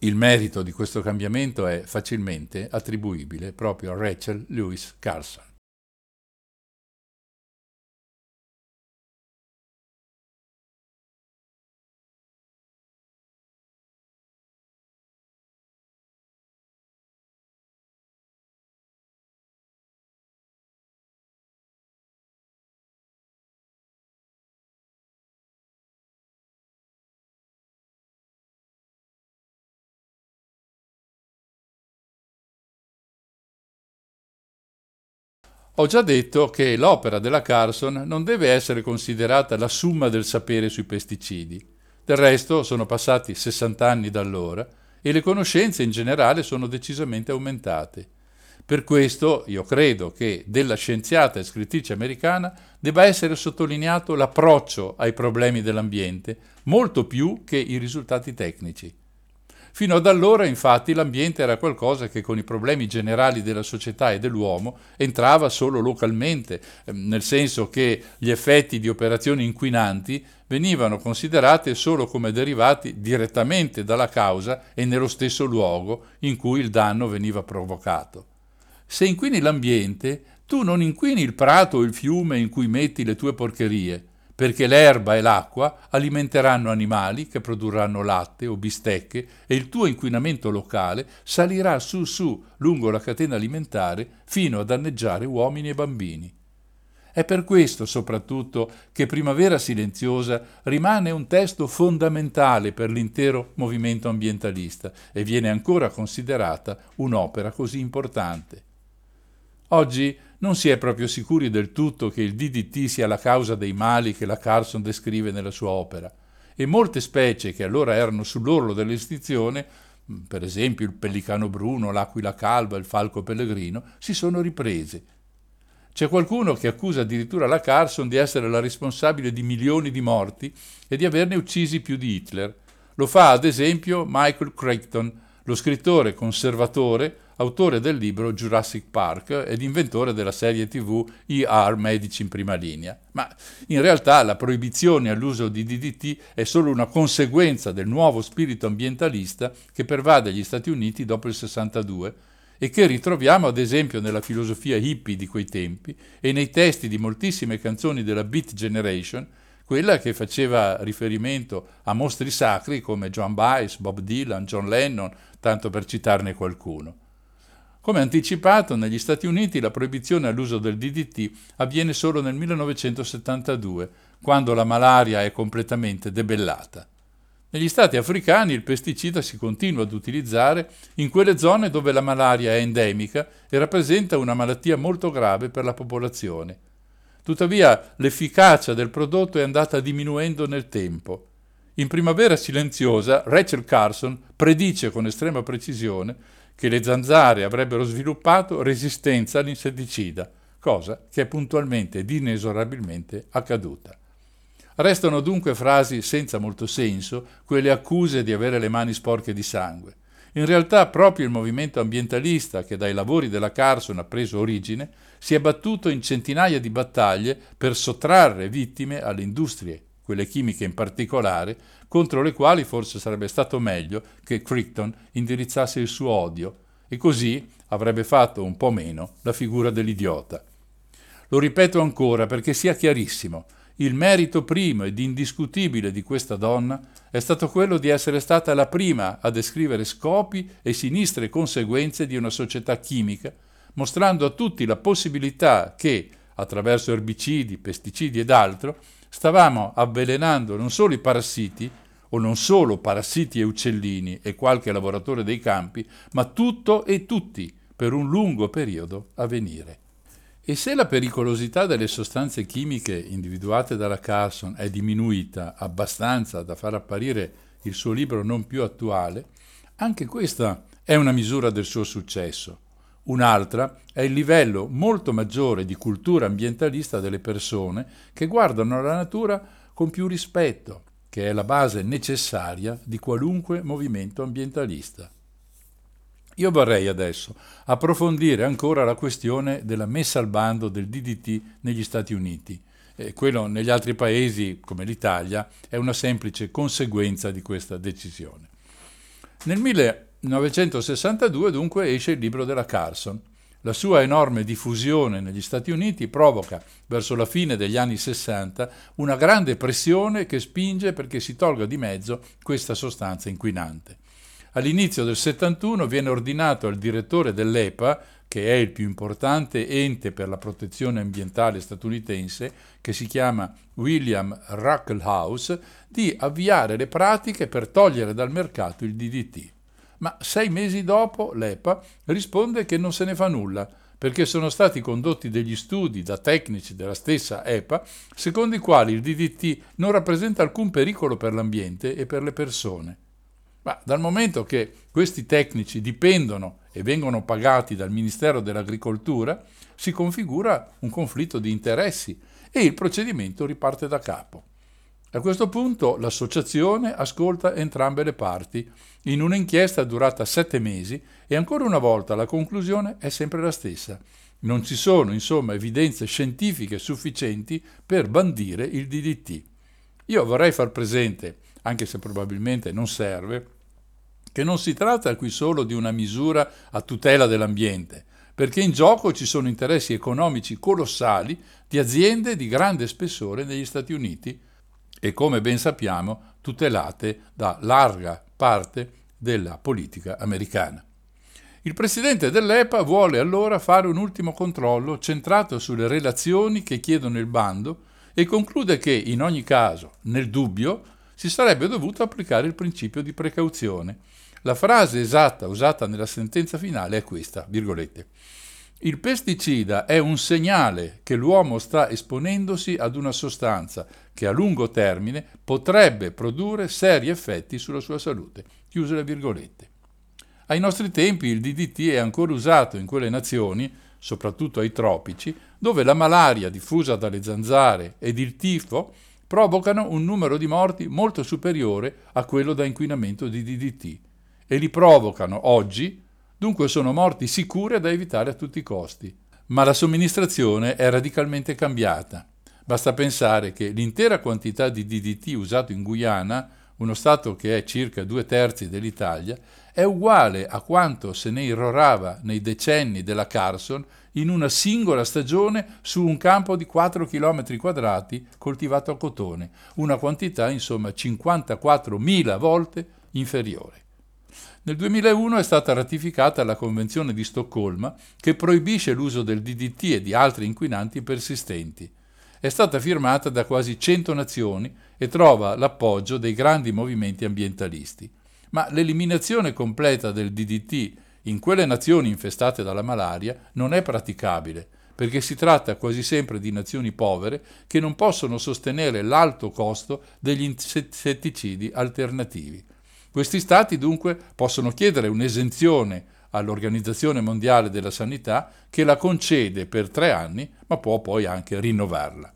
Il merito di questo cambiamento è facilmente attribuibile proprio a Rachel Lewis Carson. Ho già detto che l'opera della Carson non deve essere considerata la summa del sapere sui pesticidi. Del resto sono passati 60 anni da allora e le conoscenze in generale sono decisamente aumentate. Per questo io credo che della scienziata e scrittrice americana debba essere sottolineato l'approccio ai problemi dell'ambiente, molto più che i risultati tecnici. Fino ad allora, infatti, l'ambiente era qualcosa che con i problemi generali della società e dell'uomo entrava solo localmente, ehm, nel senso che gli effetti di operazioni inquinanti venivano considerati solo come derivati direttamente dalla causa e nello stesso luogo in cui il danno veniva provocato. Se inquini l'ambiente, tu non inquini il prato o il fiume in cui metti le tue porcherie, perché l'erba e l'acqua alimenteranno animali che produrranno latte o bistecche e il tuo inquinamento locale salirà su su lungo la catena alimentare fino a danneggiare uomini e bambini. È per questo soprattutto che Primavera Silenziosa rimane un testo fondamentale per l'intero movimento ambientalista e viene ancora considerata un'opera così importante. Oggi non si è proprio sicuri del tutto che il DDT sia la causa dei mali che la Carson descrive nella sua opera, e molte specie che allora erano sull'orlo dell'estinzione, mm, per esempio il pellicano bruno, l'aquila calva, il falco pellegrino, si sono riprese. C'è qualcuno che accusa addirittura la Carson di essere la responsabile di milioni di morti e di averne uccisi più di Hitler. Lo fa ad esempio Michael Crichton, lo scrittore conservatore, autore del libro Jurassic Park ed inventore della serie tv ER Medici in prima linea. Ma in realtà la proibizione all'uso di DDT è solo una conseguenza del nuovo spirito ambientalista che pervade gli Stati Uniti dopo il 62 e che ritroviamo ad esempio nella filosofia hippie di quei tempi e nei testi di moltissime canzoni della Beat Generation, quella che faceva riferimento a mostri sacri come John Baez, Bob Dylan, John Lennon, tanto per citarne qualcuno. Come anticipato, negli Stati Uniti la proibizione all'uso del DDT avviene solo nel 1972, quando la malaria è completamente debellata. Negli stati africani il pesticida si continua ad utilizzare in quelle zone dove la malaria è endemica e rappresenta una malattia molto grave per la popolazione. Tuttavia l'efficacia del prodotto è andata diminuendo nel tempo. In Primavera Silenziosa Rachel Carson predice con estrema precisione che le zanzare avrebbero sviluppato resistenza all'insetticida, cosa che è puntualmente ed inesorabilmente accaduta. Restano dunque frasi senza molto senso quelle accuse di avere le mani sporche di sangue. In realtà proprio il movimento ambientalista che dai lavori della Carson ha preso origine si è battuto in centinaia di battaglie per sottrarre vittime alle industrie, quelle chimiche in particolare, contro le quali forse sarebbe stato meglio che Crichton indirizzasse il suo odio e così avrebbe fatto un po' meno la figura dell'idiota. Lo ripeto ancora perché sia chiarissimo, il merito primo ed indiscutibile di questa donna è stato quello di essere stata la prima a descrivere scopi e sinistre conseguenze di una società chimica, mostrando a tutti la possibilità che, attraverso erbicidi, pesticidi ed altro, stavamo avvelenando non solo i parassiti, o non solo parassiti e uccellini e qualche lavoratore dei campi, ma tutto e tutti per un lungo periodo a venire. E se la pericolosità delle sostanze chimiche individuate dalla Carson è diminuita abbastanza da far apparire il suo libro non più attuale, anche questa è una misura del suo successo. Un'altra è il livello molto maggiore di cultura ambientalista delle persone che guardano la natura con più rispetto, che è la base necessaria di qualunque movimento ambientalista. Io vorrei adesso approfondire ancora la questione della messa al bando del DDT negli Stati Uniti. Eh, quello negli altri paesi, come l'Italia, è una semplice conseguenza di questa decisione. Nel 1962 dunque esce il libro della Carson. La sua enorme diffusione negli Stati Uniti provoca, verso la fine degli anni 60, una grande pressione che spinge perché si tolga di mezzo questa sostanza inquinante. All'inizio del 71 viene ordinato al direttore dell'EPA, che è il più importante ente per la protezione ambientale statunitense, che si chiama William Ruckelshaus, di avviare le pratiche per togliere dal mercato il DDT. Ma sei mesi dopo l'EPA risponde che non se ne fa nulla, perché sono stati condotti degli studi da tecnici della stessa EPA, secondo i quali il DDT non rappresenta alcun pericolo per l'ambiente e per le persone. Ma dal momento che questi tecnici dipendono e vengono pagati dal Ministero dell'Agricoltura, si configura un conflitto di interessi e il procedimento riparte da capo. A questo punto l'associazione ascolta entrambe le parti in un'inchiesta durata sette mesi e ancora una volta la conclusione è sempre la stessa. Non ci sono, insomma, evidenze scientifiche sufficienti per bandire il DDT. Io vorrei far presente, anche se probabilmente non serve, che non si tratta qui solo di una misura a tutela dell'ambiente, perché in gioco ci sono interessi economici colossali di aziende di grande spessore negli Stati Uniti e come ben sappiamo tutelate da larga parte della politica americana. Il presidente dell'EPA vuole allora fare un ultimo controllo centrato sulle relazioni che chiedono il bando e conclude che in ogni caso, nel dubbio, si sarebbe dovuto applicare il principio di precauzione la frase esatta usata nella sentenza finale è questa, virgolette. Il pesticida è un segnale che l'uomo sta esponendosi ad una sostanza che a lungo termine potrebbe produrre seri effetti sulla sua salute. Chiuse le virgolette. Ai nostri tempi il DDT è ancora usato in quelle nazioni, soprattutto ai tropici, dove la malaria diffusa dalle zanzare ed il tifo provocano un numero di morti molto superiore a quello da inquinamento di DDT e li provocano oggi, dunque sono morti sicure da evitare a tutti i costi. Ma la somministrazione è radicalmente cambiata. Basta pensare che l'intera quantità di DDT usato in Guyana, uno stato che è circa due terzi dell'Italia, è uguale a quanto se ne irrorava nei decenni della Carson in una singola stagione su un campo di 4 km quadrati coltivato a cotone, una quantità insomma 54.000 volte inferiore. Nel 2001 è stata ratificata la Convenzione di Stoccolma che proibisce l'uso del DDT e di altri inquinanti persistenti. È stata firmata da quasi 100 nazioni e trova l'appoggio dei grandi movimenti ambientalisti ma l'eliminazione completa del DDT in quelle nazioni infestate dalla malaria non è praticabile, perché si tratta quasi sempre di nazioni povere che non possono sostenere l'alto costo degli insetticidi alternativi. Questi stati dunque possono chiedere un'esenzione all'Organizzazione Mondiale della Sanità che la concede per tre anni, ma può poi anche rinnovarla.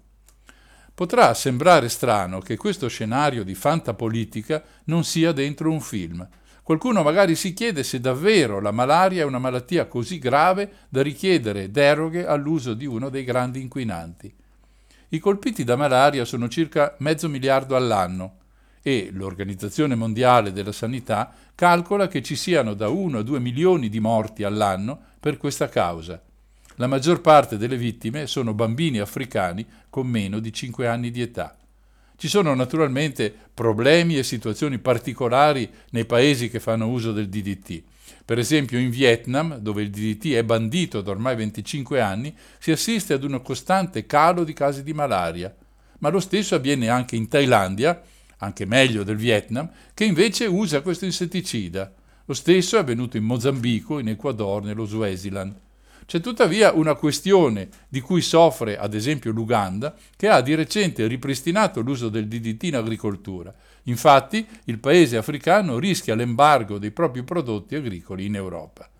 Potrà sembrare strano che questo scenario di fantapolitica non sia dentro un film. Qualcuno magari si chiede se davvero la malaria è una malattia così grave da richiedere deroghe all'uso di uno dei grandi inquinanti. I colpiti da malaria sono circa mezzo miliardo all'anno e l'Organizzazione Mondiale della Sanità calcola che ci siano da 1 a 2 milioni di morti all'anno per questa causa. La maggior parte delle vittime sono bambini africani con meno di 5 anni di età. Ci sono naturalmente problemi e situazioni particolari nei paesi che fanno uso del DDT. Per esempio in Vietnam, dove il DDT è bandito da ormai 25 anni, si assiste ad un costante calo di casi di malaria. Ma lo stesso avviene anche in Thailandia, anche meglio del Vietnam, che invece usa questo insetticida. Lo stesso è avvenuto in Mozambico, in Ecuador, nello Swaziland. C'è tuttavia una questione di cui soffre ad esempio l'Uganda, che ha di recente ripristinato l'uso del DDT in agricoltura. Infatti il paese africano rischia l'embargo dei propri prodotti agricoli in Europa.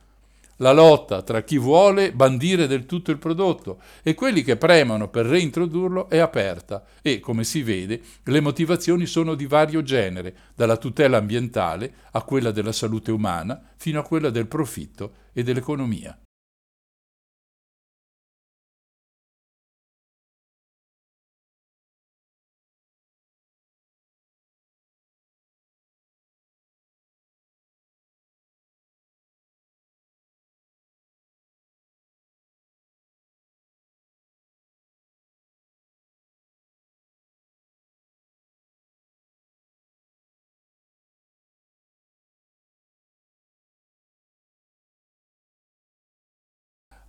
La lotta tra chi vuole bandire del tutto il prodotto e quelli che premono per reintrodurlo è aperta e, come si vede, le motivazioni sono di vario genere, dalla tutela ambientale a quella della salute umana fino a quella del profitto e dell'economia.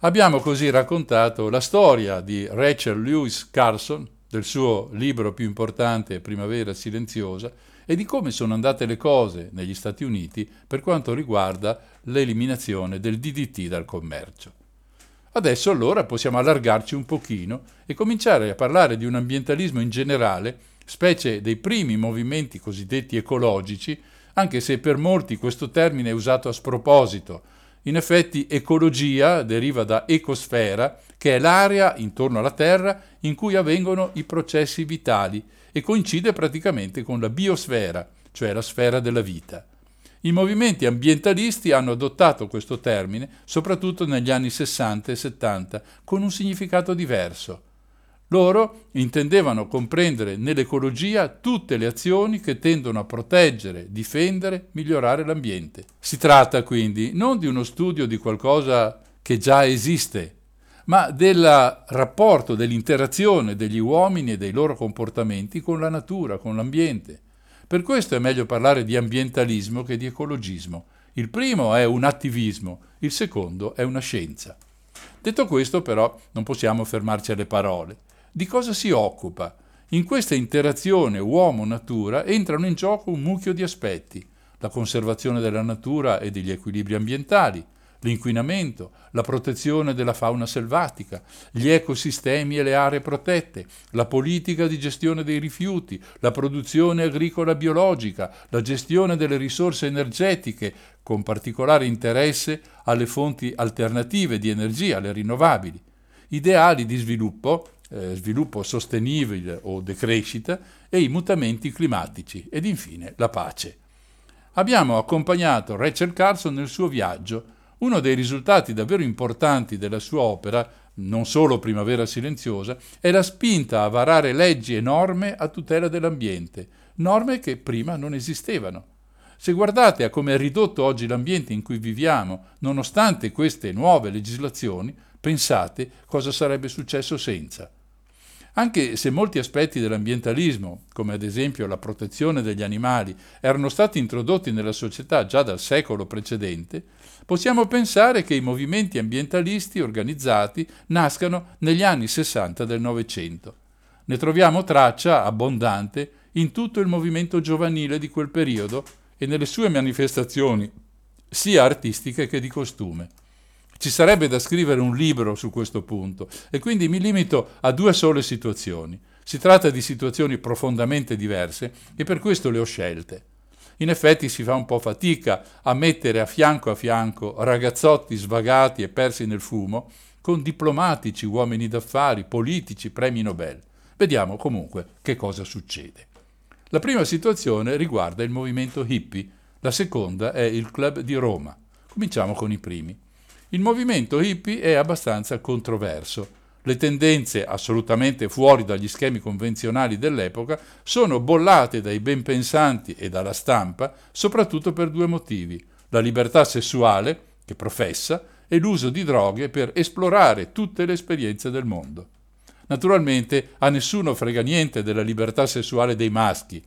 Abbiamo così raccontato la storia di Rachel Lewis Carson, del suo libro più importante Primavera silenziosa, e di come sono andate le cose negli Stati Uniti per quanto riguarda l'eliminazione del DDT dal commercio. Adesso allora possiamo allargarci un pochino e cominciare a parlare di un ambientalismo in generale, specie dei primi movimenti cosiddetti ecologici, anche se per molti questo termine è usato a sproposito, in effetti ecologia deriva da ecosfera, che è l'area intorno alla Terra in cui avvengono i processi vitali e coincide praticamente con la biosfera, cioè la sfera della vita. I movimenti ambientalisti hanno adottato questo termine soprattutto negli anni 60 e 70 con un significato diverso. Loro intendevano comprendere nell'ecologia tutte le azioni che tendono a proteggere, difendere, migliorare l'ambiente. Si tratta quindi non di uno studio di qualcosa che già esiste, ma del rapporto, dell'interazione degli uomini e dei loro comportamenti con la natura, con l'ambiente. Per questo è meglio parlare di ambientalismo che di ecologismo. Il primo è un attivismo, il secondo è una scienza. Detto questo, però, non possiamo fermarci alle parole. Di cosa si occupa? In questa interazione uomo-natura entrano in gioco un mucchio di aspetti, la conservazione della natura e degli equilibri ambientali, l'inquinamento, la protezione della fauna selvatica, gli ecosistemi e le aree protette, la politica di gestione dei rifiuti, la produzione agricola biologica, la gestione delle risorse energetiche, con particolare interesse alle fonti alternative di energia, le rinnovabili, ideali di sviluppo, eh, sviluppo sostenibile o decrescita e i mutamenti climatici ed infine la pace. Abbiamo accompagnato Rachel Carson nel suo viaggio. Uno dei risultati davvero importanti della sua opera, non solo Primavera Silenziosa, è la spinta a varare leggi e norme a tutela dell'ambiente, norme che prima non esistevano. Se guardate a come è ridotto oggi l'ambiente in cui viviamo, nonostante queste nuove legislazioni, pensate cosa sarebbe successo senza. Anche se molti aspetti dell'ambientalismo, come ad esempio la protezione degli animali, erano stati introdotti nella società già dal secolo precedente, possiamo pensare che i movimenti ambientalisti organizzati nascano negli anni 60 del Novecento. Ne troviamo traccia abbondante in tutto il movimento giovanile di quel periodo e nelle sue manifestazioni, sia artistiche che di costume. Ci sarebbe da scrivere un libro su questo punto e quindi mi limito a due sole situazioni. Si tratta di situazioni profondamente diverse e per questo le ho scelte. In effetti si fa un po' fatica a mettere a fianco a fianco ragazzotti svagati e persi nel fumo con diplomatici, uomini d'affari, politici, premi Nobel. Vediamo comunque che cosa succede. La prima situazione riguarda il movimento hippie, la seconda è il club di Roma. Cominciamo con i primi. Il movimento hippie è abbastanza controverso. Le tendenze, assolutamente fuori dagli schemi convenzionali dell'epoca, sono bollate dai benpensanti e dalla stampa soprattutto per due motivi. La libertà sessuale, che professa, e l'uso di droghe per esplorare tutte le esperienze del mondo. Naturalmente a nessuno frega niente della libertà sessuale dei maschi,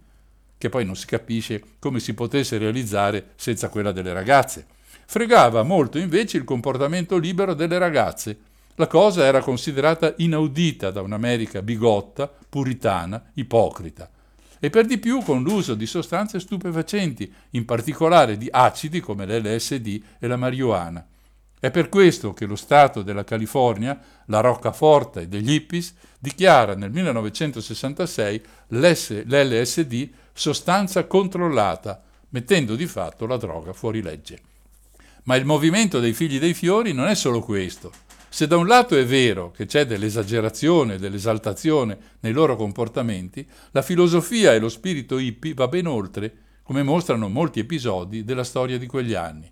che poi non si capisce come si potesse realizzare senza quella delle ragazze. Fregava molto invece il comportamento libero delle ragazze. La cosa era considerata inaudita da un'America bigotta, puritana, ipocrita. E per di più con l'uso di sostanze stupefacenti, in particolare di acidi come l'LSD e la marijuana. È per questo che lo Stato della California, la roccaforte degli hippies, dichiara nel 1966 l'LSD sostanza controllata, mettendo di fatto la droga fuori legge. Ma il movimento dei figli dei fiori non è solo questo. Se da un lato è vero che c'è dell'esagerazione, dell'esaltazione nei loro comportamenti, la filosofia e lo spirito hippie va ben oltre, come mostrano molti episodi della storia di quegli anni.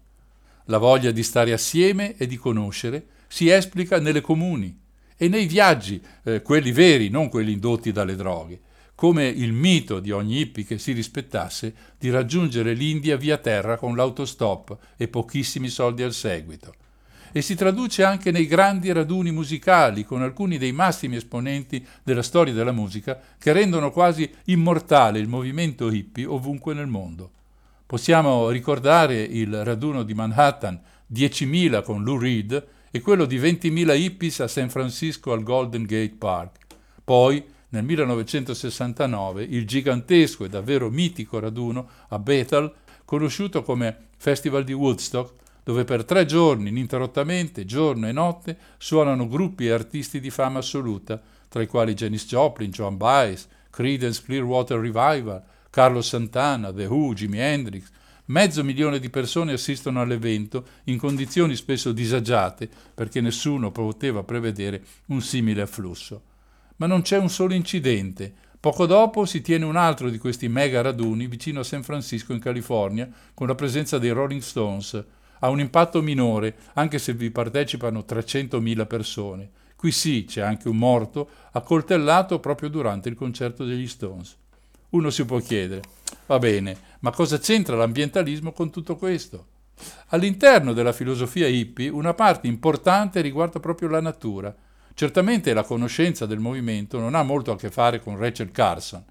La voglia di stare assieme e di conoscere si esplica nelle comuni e nei viaggi, eh, quelli veri, non quelli indotti dalle droghe, come il mito di ogni hippie che si rispettasse di raggiungere l'India via terra con l'autostop e pochissimi soldi al seguito. E si traduce anche nei grandi raduni musicali con alcuni dei massimi esponenti della storia della musica che rendono quasi immortale il movimento hippie ovunque nel mondo. Possiamo ricordare il raduno di Manhattan, 10.000 con Lou Reed, e quello di 20.000 hippies a San Francisco al Golden Gate Park. Poi nel 1969 il gigantesco e davvero mitico raduno a Bethel, conosciuto come Festival di Woodstock, dove per tre giorni ininterrottamente, giorno e notte, suonano gruppi e artisti di fama assoluta, tra i quali Janis Joplin, Joan Baez, Creedence Clearwater Revival, Carlos Santana, The Who, Jimi Hendrix. Mezzo milione di persone assistono all'evento in condizioni spesso disagiate perché nessuno poteva prevedere un simile afflusso ma non c'è un solo incidente. Poco dopo si tiene un altro di questi mega raduni vicino a San Francisco in California con la presenza dei Rolling Stones. Ha un impatto minore, anche se vi partecipano 300.000 persone. Qui sì, c'è anche un morto accoltellato proprio durante il concerto degli Stones. Uno si può chiedere, va bene, ma cosa c'entra l'ambientalismo con tutto questo? All'interno della filosofia hippie una parte importante riguarda proprio la natura. Certamente la conoscenza del movimento non ha molto a che fare con Rachel Carson.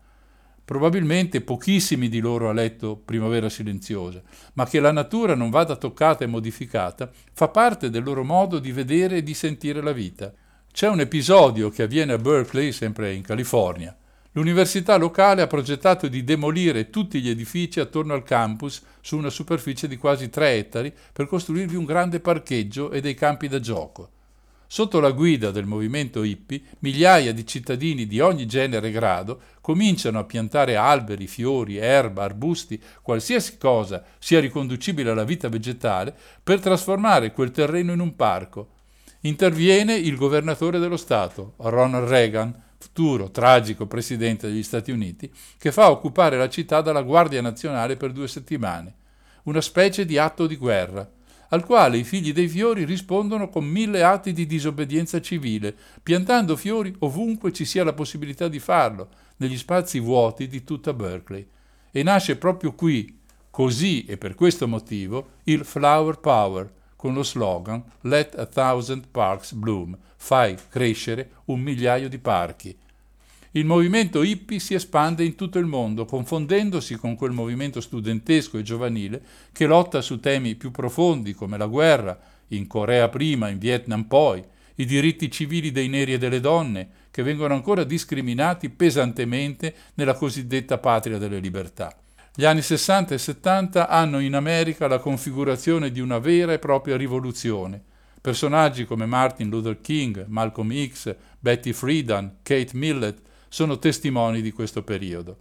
Probabilmente pochissimi di loro ha letto Primavera silenziosa, ma che la natura non vada toccata e modificata fa parte del loro modo di vedere e di sentire la vita. C'è un episodio che avviene a Berkeley, sempre in California. L'università locale ha progettato di demolire tutti gli edifici attorno al campus su una superficie di quasi 3 ettari per costruirvi un grande parcheggio e dei campi da gioco. Sotto la guida del movimento hippie, migliaia di cittadini di ogni genere e grado cominciano a piantare alberi, fiori, erba, arbusti, qualsiasi cosa sia riconducibile alla vita vegetale, per trasformare quel terreno in un parco. Interviene il governatore dello Stato, Ronald Reagan, futuro tragico presidente degli Stati Uniti, che fa occupare la città dalla Guardia Nazionale per due settimane, una specie di atto di guerra, al quale i figli dei fiori rispondono con mille atti di disobbedienza civile, piantando fiori ovunque ci sia la possibilità di farlo, negli spazi vuoti di tutta Berkeley. E nasce proprio qui, così e per questo motivo, il Flower Power, con lo slogan Let a thousand parks bloom, fai crescere un migliaio di parchi. Il movimento hippie si espande in tutto il mondo, confondendosi con quel movimento studentesco e giovanile che lotta su temi più profondi come la guerra, in Corea prima, in Vietnam poi, i diritti civili dei neri e delle donne, che vengono ancora discriminati pesantemente nella cosiddetta patria delle libertà. Gli anni 60 e 70 hanno in America la configurazione di una vera e propria rivoluzione. Personaggi come Martin Luther King, Malcolm X, Betty Friedan, Kate Millett sono testimoni di questo periodo.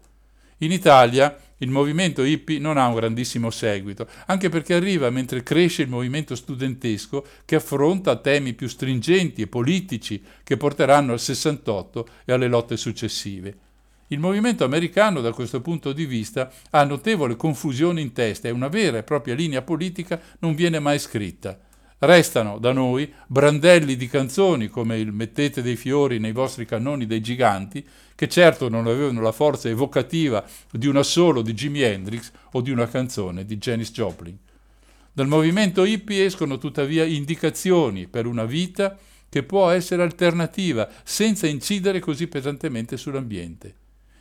In Italia il movimento hippie non ha un grandissimo seguito, anche perché arriva mentre cresce il movimento studentesco che affronta temi più stringenti e politici che porteranno al 68 e alle lotte successive. Il movimento americano da questo punto di vista ha notevole confusione in testa e una vera e propria linea politica non viene mai scritta. Restano da noi brandelli di canzoni come il Mettete dei fiori nei vostri cannoni dei giganti, che certo non avevano la forza evocativa di un assolo di Jimi Hendrix o di una canzone di Janis Joplin. Dal movimento hippie escono tuttavia indicazioni per una vita che può essere alternativa senza incidere così pesantemente sull'ambiente.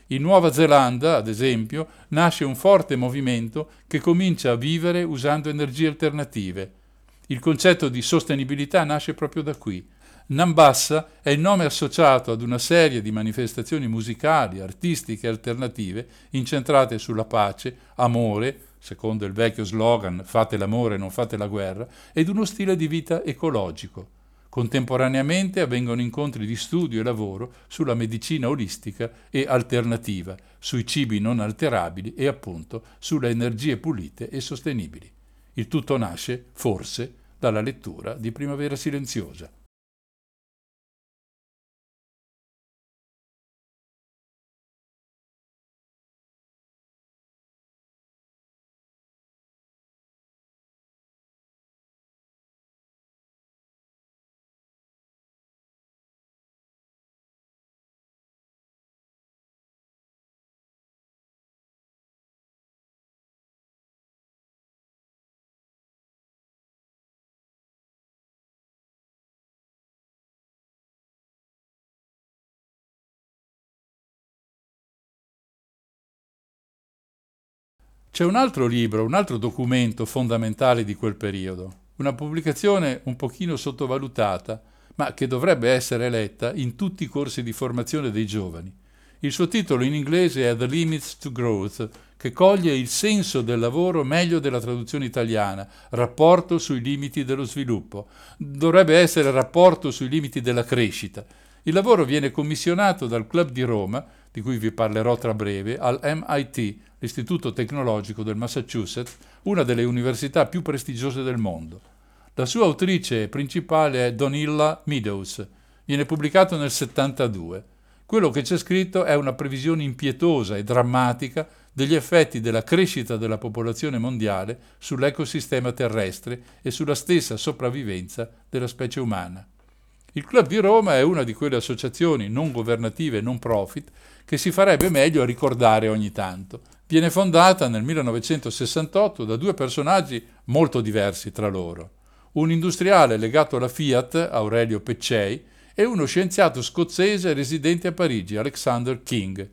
In Nuova Zelanda, ad esempio, nasce un forte movimento che comincia a vivere usando energie alternative. Il concetto di sostenibilità nasce proprio da qui. Nambassa è il nome associato ad una serie di manifestazioni musicali, artistiche e alternative incentrate sulla pace, amore, secondo il vecchio slogan fate l'amore, non fate la guerra, ed uno stile di vita ecologico. Contemporaneamente avvengono incontri di studio e lavoro sulla medicina olistica e alternativa, sui cibi non alterabili e appunto sulle energie pulite e sostenibili. Il tutto nasce, forse, dalla lettura di Primavera Silenziosa. C'è un altro libro, un altro documento fondamentale di quel periodo, una pubblicazione un pochino sottovalutata, ma che dovrebbe essere letta in tutti i corsi di formazione dei giovani. Il suo titolo in inglese è The Limits to Growth, che coglie il senso del lavoro meglio della traduzione italiana, rapporto sui limiti dello sviluppo. Dovrebbe essere rapporto sui limiti della crescita. Il lavoro viene commissionato dal Club di Roma, di cui vi parlerò tra breve, al MIT, l'Istituto Tecnologico del Massachusetts, una delle università più prestigiose del mondo. La sua autrice principale è Donilla Meadows. Viene pubblicato nel 72. Quello che c'è scritto è una previsione impietosa e drammatica degli effetti della crescita della popolazione mondiale sull'ecosistema terrestre e sulla stessa sopravvivenza della specie umana. Il Club di Roma è una di quelle associazioni non governative non profit che si farebbe meglio a ricordare ogni tanto. Viene fondata nel 1968 da due personaggi molto diversi tra loro. Un industriale legato alla Fiat, Aurelio Peccei, e uno scienziato scozzese residente a Parigi, Alexander King.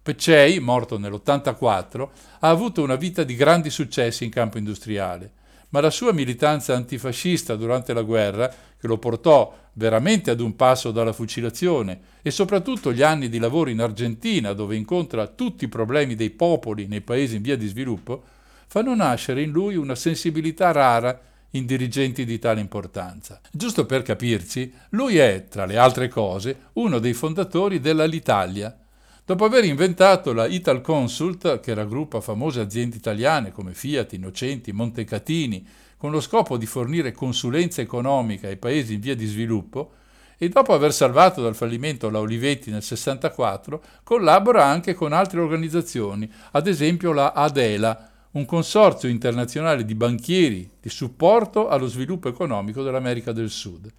Peccei, morto nell'84, ha avuto una vita di grandi successi in campo industriale ma la sua militanza antifascista durante la guerra, che lo portò veramente ad un passo dalla fucilazione, e soprattutto gli anni di lavoro in Argentina, dove incontra tutti i problemi dei popoli nei paesi in via di sviluppo, fanno nascere in lui una sensibilità rara in dirigenti di tale importanza. Giusto per capirci, lui è, tra le altre cose, uno dei fondatori della L'Italia, Dopo aver inventato la Ital Consult, che raggruppa famose aziende italiane come Fiat, Innocenti, Montecatini, con lo scopo di fornire consulenza economica ai paesi in via di sviluppo, e dopo aver salvato dal fallimento la Olivetti nel 64, collabora anche con altre organizzazioni, ad esempio la ADELA, un consorzio internazionale di banchieri di supporto allo sviluppo economico dell'America del Sud.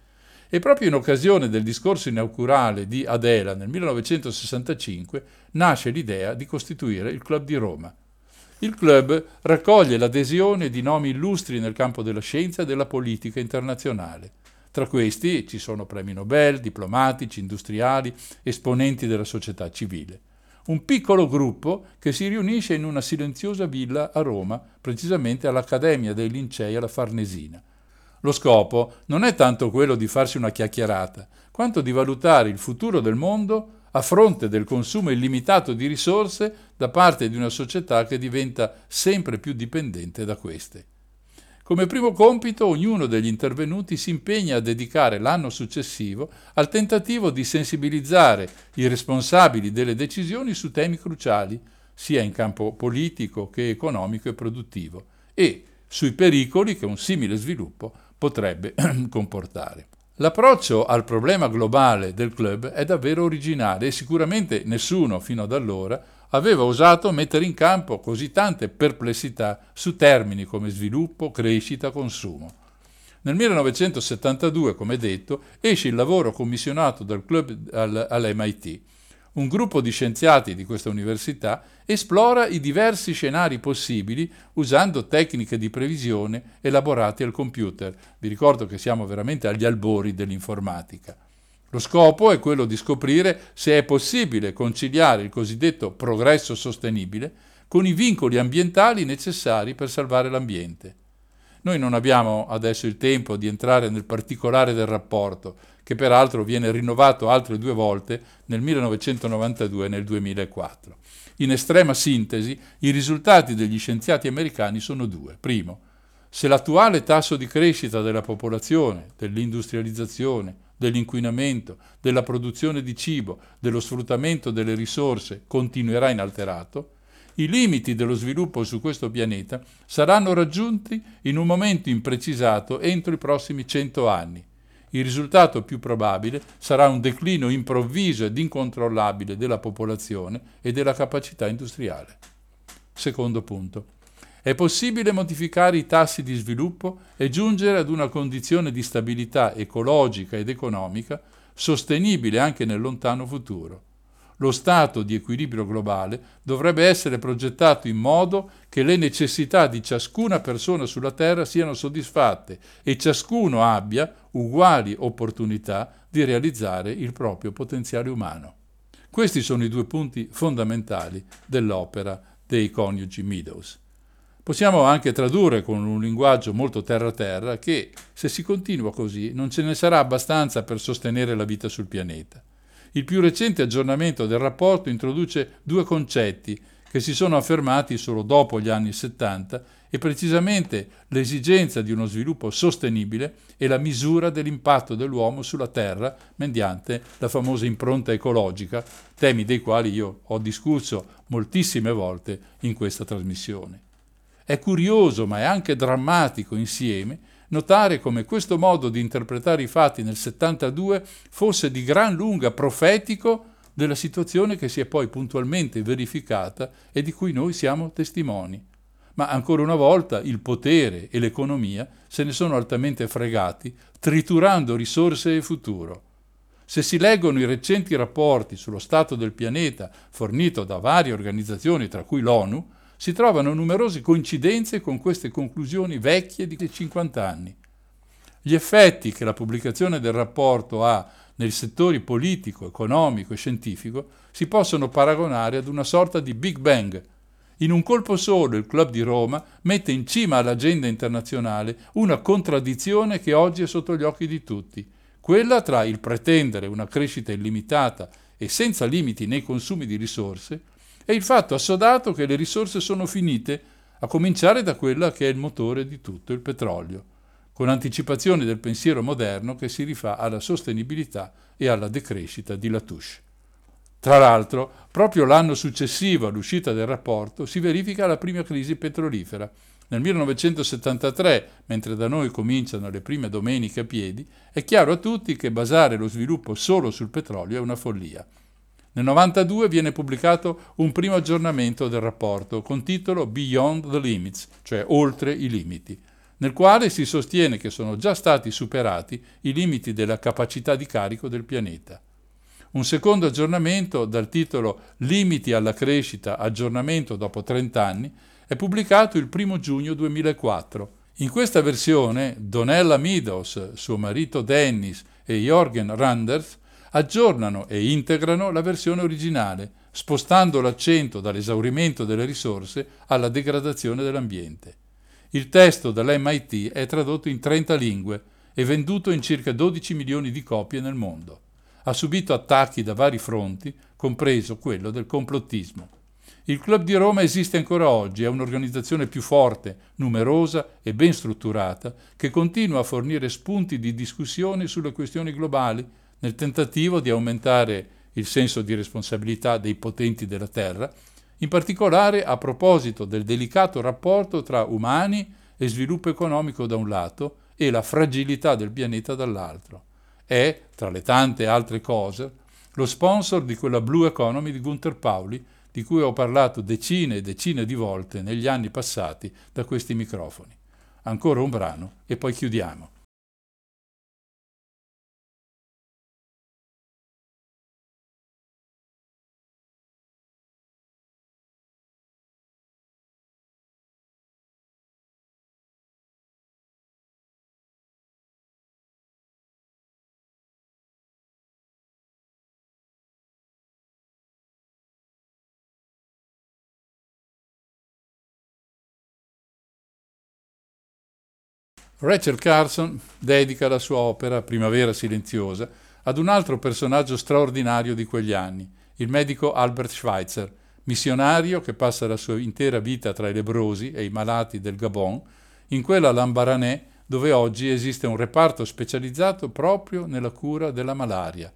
E proprio in occasione del discorso inaugurale di Adela nel 1965 nasce l'idea di costituire il Club di Roma. Il club raccoglie l'adesione di nomi illustri nel campo della scienza e della politica internazionale. Tra questi ci sono premi Nobel, diplomatici, industriali, esponenti della società civile. Un piccolo gruppo che si riunisce in una silenziosa villa a Roma, precisamente all'Accademia dei Lincei alla Farnesina. Lo scopo non è tanto quello di farsi una chiacchierata, quanto di valutare il futuro del mondo a fronte del consumo illimitato di risorse da parte di una società che diventa sempre più dipendente da queste. Come primo compito ognuno degli intervenuti si impegna a dedicare l'anno successivo al tentativo di sensibilizzare i responsabili delle decisioni su temi cruciali, sia in campo politico che economico e produttivo, e sui pericoli che un simile sviluppo potrebbe comportare. L'approccio al problema globale del club è davvero originale e sicuramente nessuno fino ad allora aveva osato mettere in campo così tante perplessità su termini come sviluppo, crescita, consumo. Nel 1972, come detto, esce il lavoro commissionato dal club all'MIT un gruppo di scienziati di questa università esplora i diversi scenari possibili usando tecniche di previsione elaborate al computer. Vi ricordo che siamo veramente agli albori dell'informatica. Lo scopo è quello di scoprire se è possibile conciliare il cosiddetto progresso sostenibile con i vincoli ambientali necessari per salvare l'ambiente. Noi non abbiamo adesso il tempo di entrare nel particolare del rapporto, che peraltro viene rinnovato altre due volte nel 1992 e nel 2004. In estrema sintesi, i risultati degli scienziati americani sono due. Primo, se l'attuale tasso di crescita della popolazione, dell'industrializzazione, dell'inquinamento, della produzione di cibo, dello sfruttamento delle risorse continuerà inalterato, i limiti dello sviluppo su questo pianeta saranno raggiunti in un momento imprecisato entro i prossimi 100 anni il risultato più probabile sarà un declino improvviso ed incontrollabile della popolazione e della capacità industriale. Secondo punto. È possibile modificare i tassi di sviluppo e giungere ad una condizione di stabilità ecologica ed economica sostenibile anche nel lontano futuro lo stato di equilibrio globale dovrebbe essere progettato in modo che le necessità di ciascuna persona sulla Terra siano soddisfatte e ciascuno abbia uguali opportunità di realizzare il proprio potenziale umano. Questi sono i due punti fondamentali dell'opera dei coniugi Meadows. Possiamo anche tradurre con un linguaggio molto terra-terra che, se si continua così, non ce ne sarà abbastanza per sostenere la vita sul pianeta. Il più recente aggiornamento del rapporto introduce due concetti che si sono affermati solo dopo gli anni 70 e precisamente l'esigenza di uno sviluppo sostenibile e la misura dell'impatto dell'uomo sulla Terra mediante la famosa impronta ecologica, temi dei quali io ho discusso moltissime volte in questa trasmissione. È curioso, ma è anche drammatico insieme, notare come questo modo di interpretare i fatti nel 72 fosse di gran lunga profetico della situazione che si è poi puntualmente verificata e di cui noi siamo testimoni. Ma ancora una volta il potere e l'economia se ne sono altamente fregati, triturando risorse e futuro. Se si leggono i recenti rapporti sullo stato del pianeta fornito da varie organizzazioni, tra cui l'ONU, si trovano numerose coincidenze con queste conclusioni vecchie di 50 anni. Gli effetti che la pubblicazione del rapporto ha nei settori politico, economico e scientifico si possono paragonare ad una sorta di Big Bang In un colpo solo il Club di Roma mette in cima all'agenda internazionale una contraddizione che oggi è sotto gli occhi di tutti, quella tra il pretendere una crescita illimitata e senza limiti nei consumi di risorse e il fatto assodato che le risorse sono finite, a cominciare da quella che è il motore di tutto, il petrolio, con anticipazioni del pensiero moderno che si rifà alla sostenibilità e alla decrescita di Latouche. Tra l'altro, proprio l'anno successivo all'uscita del rapporto si verifica la prima crisi petrolifera. Nel 1973, mentre da noi cominciano le prime domeniche a piedi, è chiaro a tutti che basare lo sviluppo solo sul petrolio è una follia. Nel 1992 viene pubblicato un primo aggiornamento del rapporto con titolo Beyond the Limits, cioè oltre i limiti, nel quale si sostiene che sono già stati superati i limiti della capacità di carico del pianeta. Un secondo aggiornamento dal titolo Limiti alla crescita, aggiornamento dopo 30 anni, è pubblicato il 1 giugno 2004. In questa versione Donella Meadows, suo marito Dennis e Jorgen Randers aggiornano e integrano la versione originale, spostando l'accento dall'esaurimento delle risorse alla degradazione dell'ambiente. Il testo dall'MIT è tradotto in 30 lingue e venduto in circa 12 milioni di copie nel mondo ha subito attacchi da vari fronti, compreso quello del complottismo. Il Club di Roma esiste ancora oggi, è un'organizzazione più forte, numerosa e ben strutturata, che continua a fornire spunti di discussione sulle questioni globali, nel tentativo di aumentare il senso di responsabilità dei potenti della Terra, in particolare a proposito del delicato rapporto tra umani e sviluppo economico da un lato e la fragilità del pianeta dall'altro è, tra le tante altre cose, lo sponsor di quella Blue Economy di Gunther Pauli, di cui ho parlato decine e decine di volte negli anni passati da questi microfoni. Ancora un brano e poi chiudiamo. Rachel Carson dedica la sua opera Primavera silenziosa ad un altro personaggio straordinario di quegli anni, il medico Albert Schweitzer, missionario che passa la sua intera vita tra i lebrosi e i malati del Gabon, in quella Lambaranè dove oggi esiste un reparto specializzato proprio nella cura della malaria.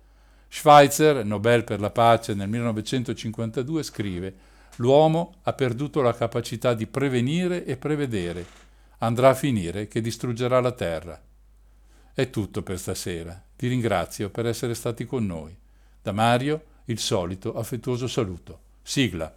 Schweitzer, Nobel per la pace nel 1952, scrive L'uomo ha perduto la capacità di prevenire e prevedere andrà a finire che distruggerà la terra. È tutto per stasera. Vi ringrazio per essere stati con noi. Da Mario il solito affettuoso saluto. Sigla.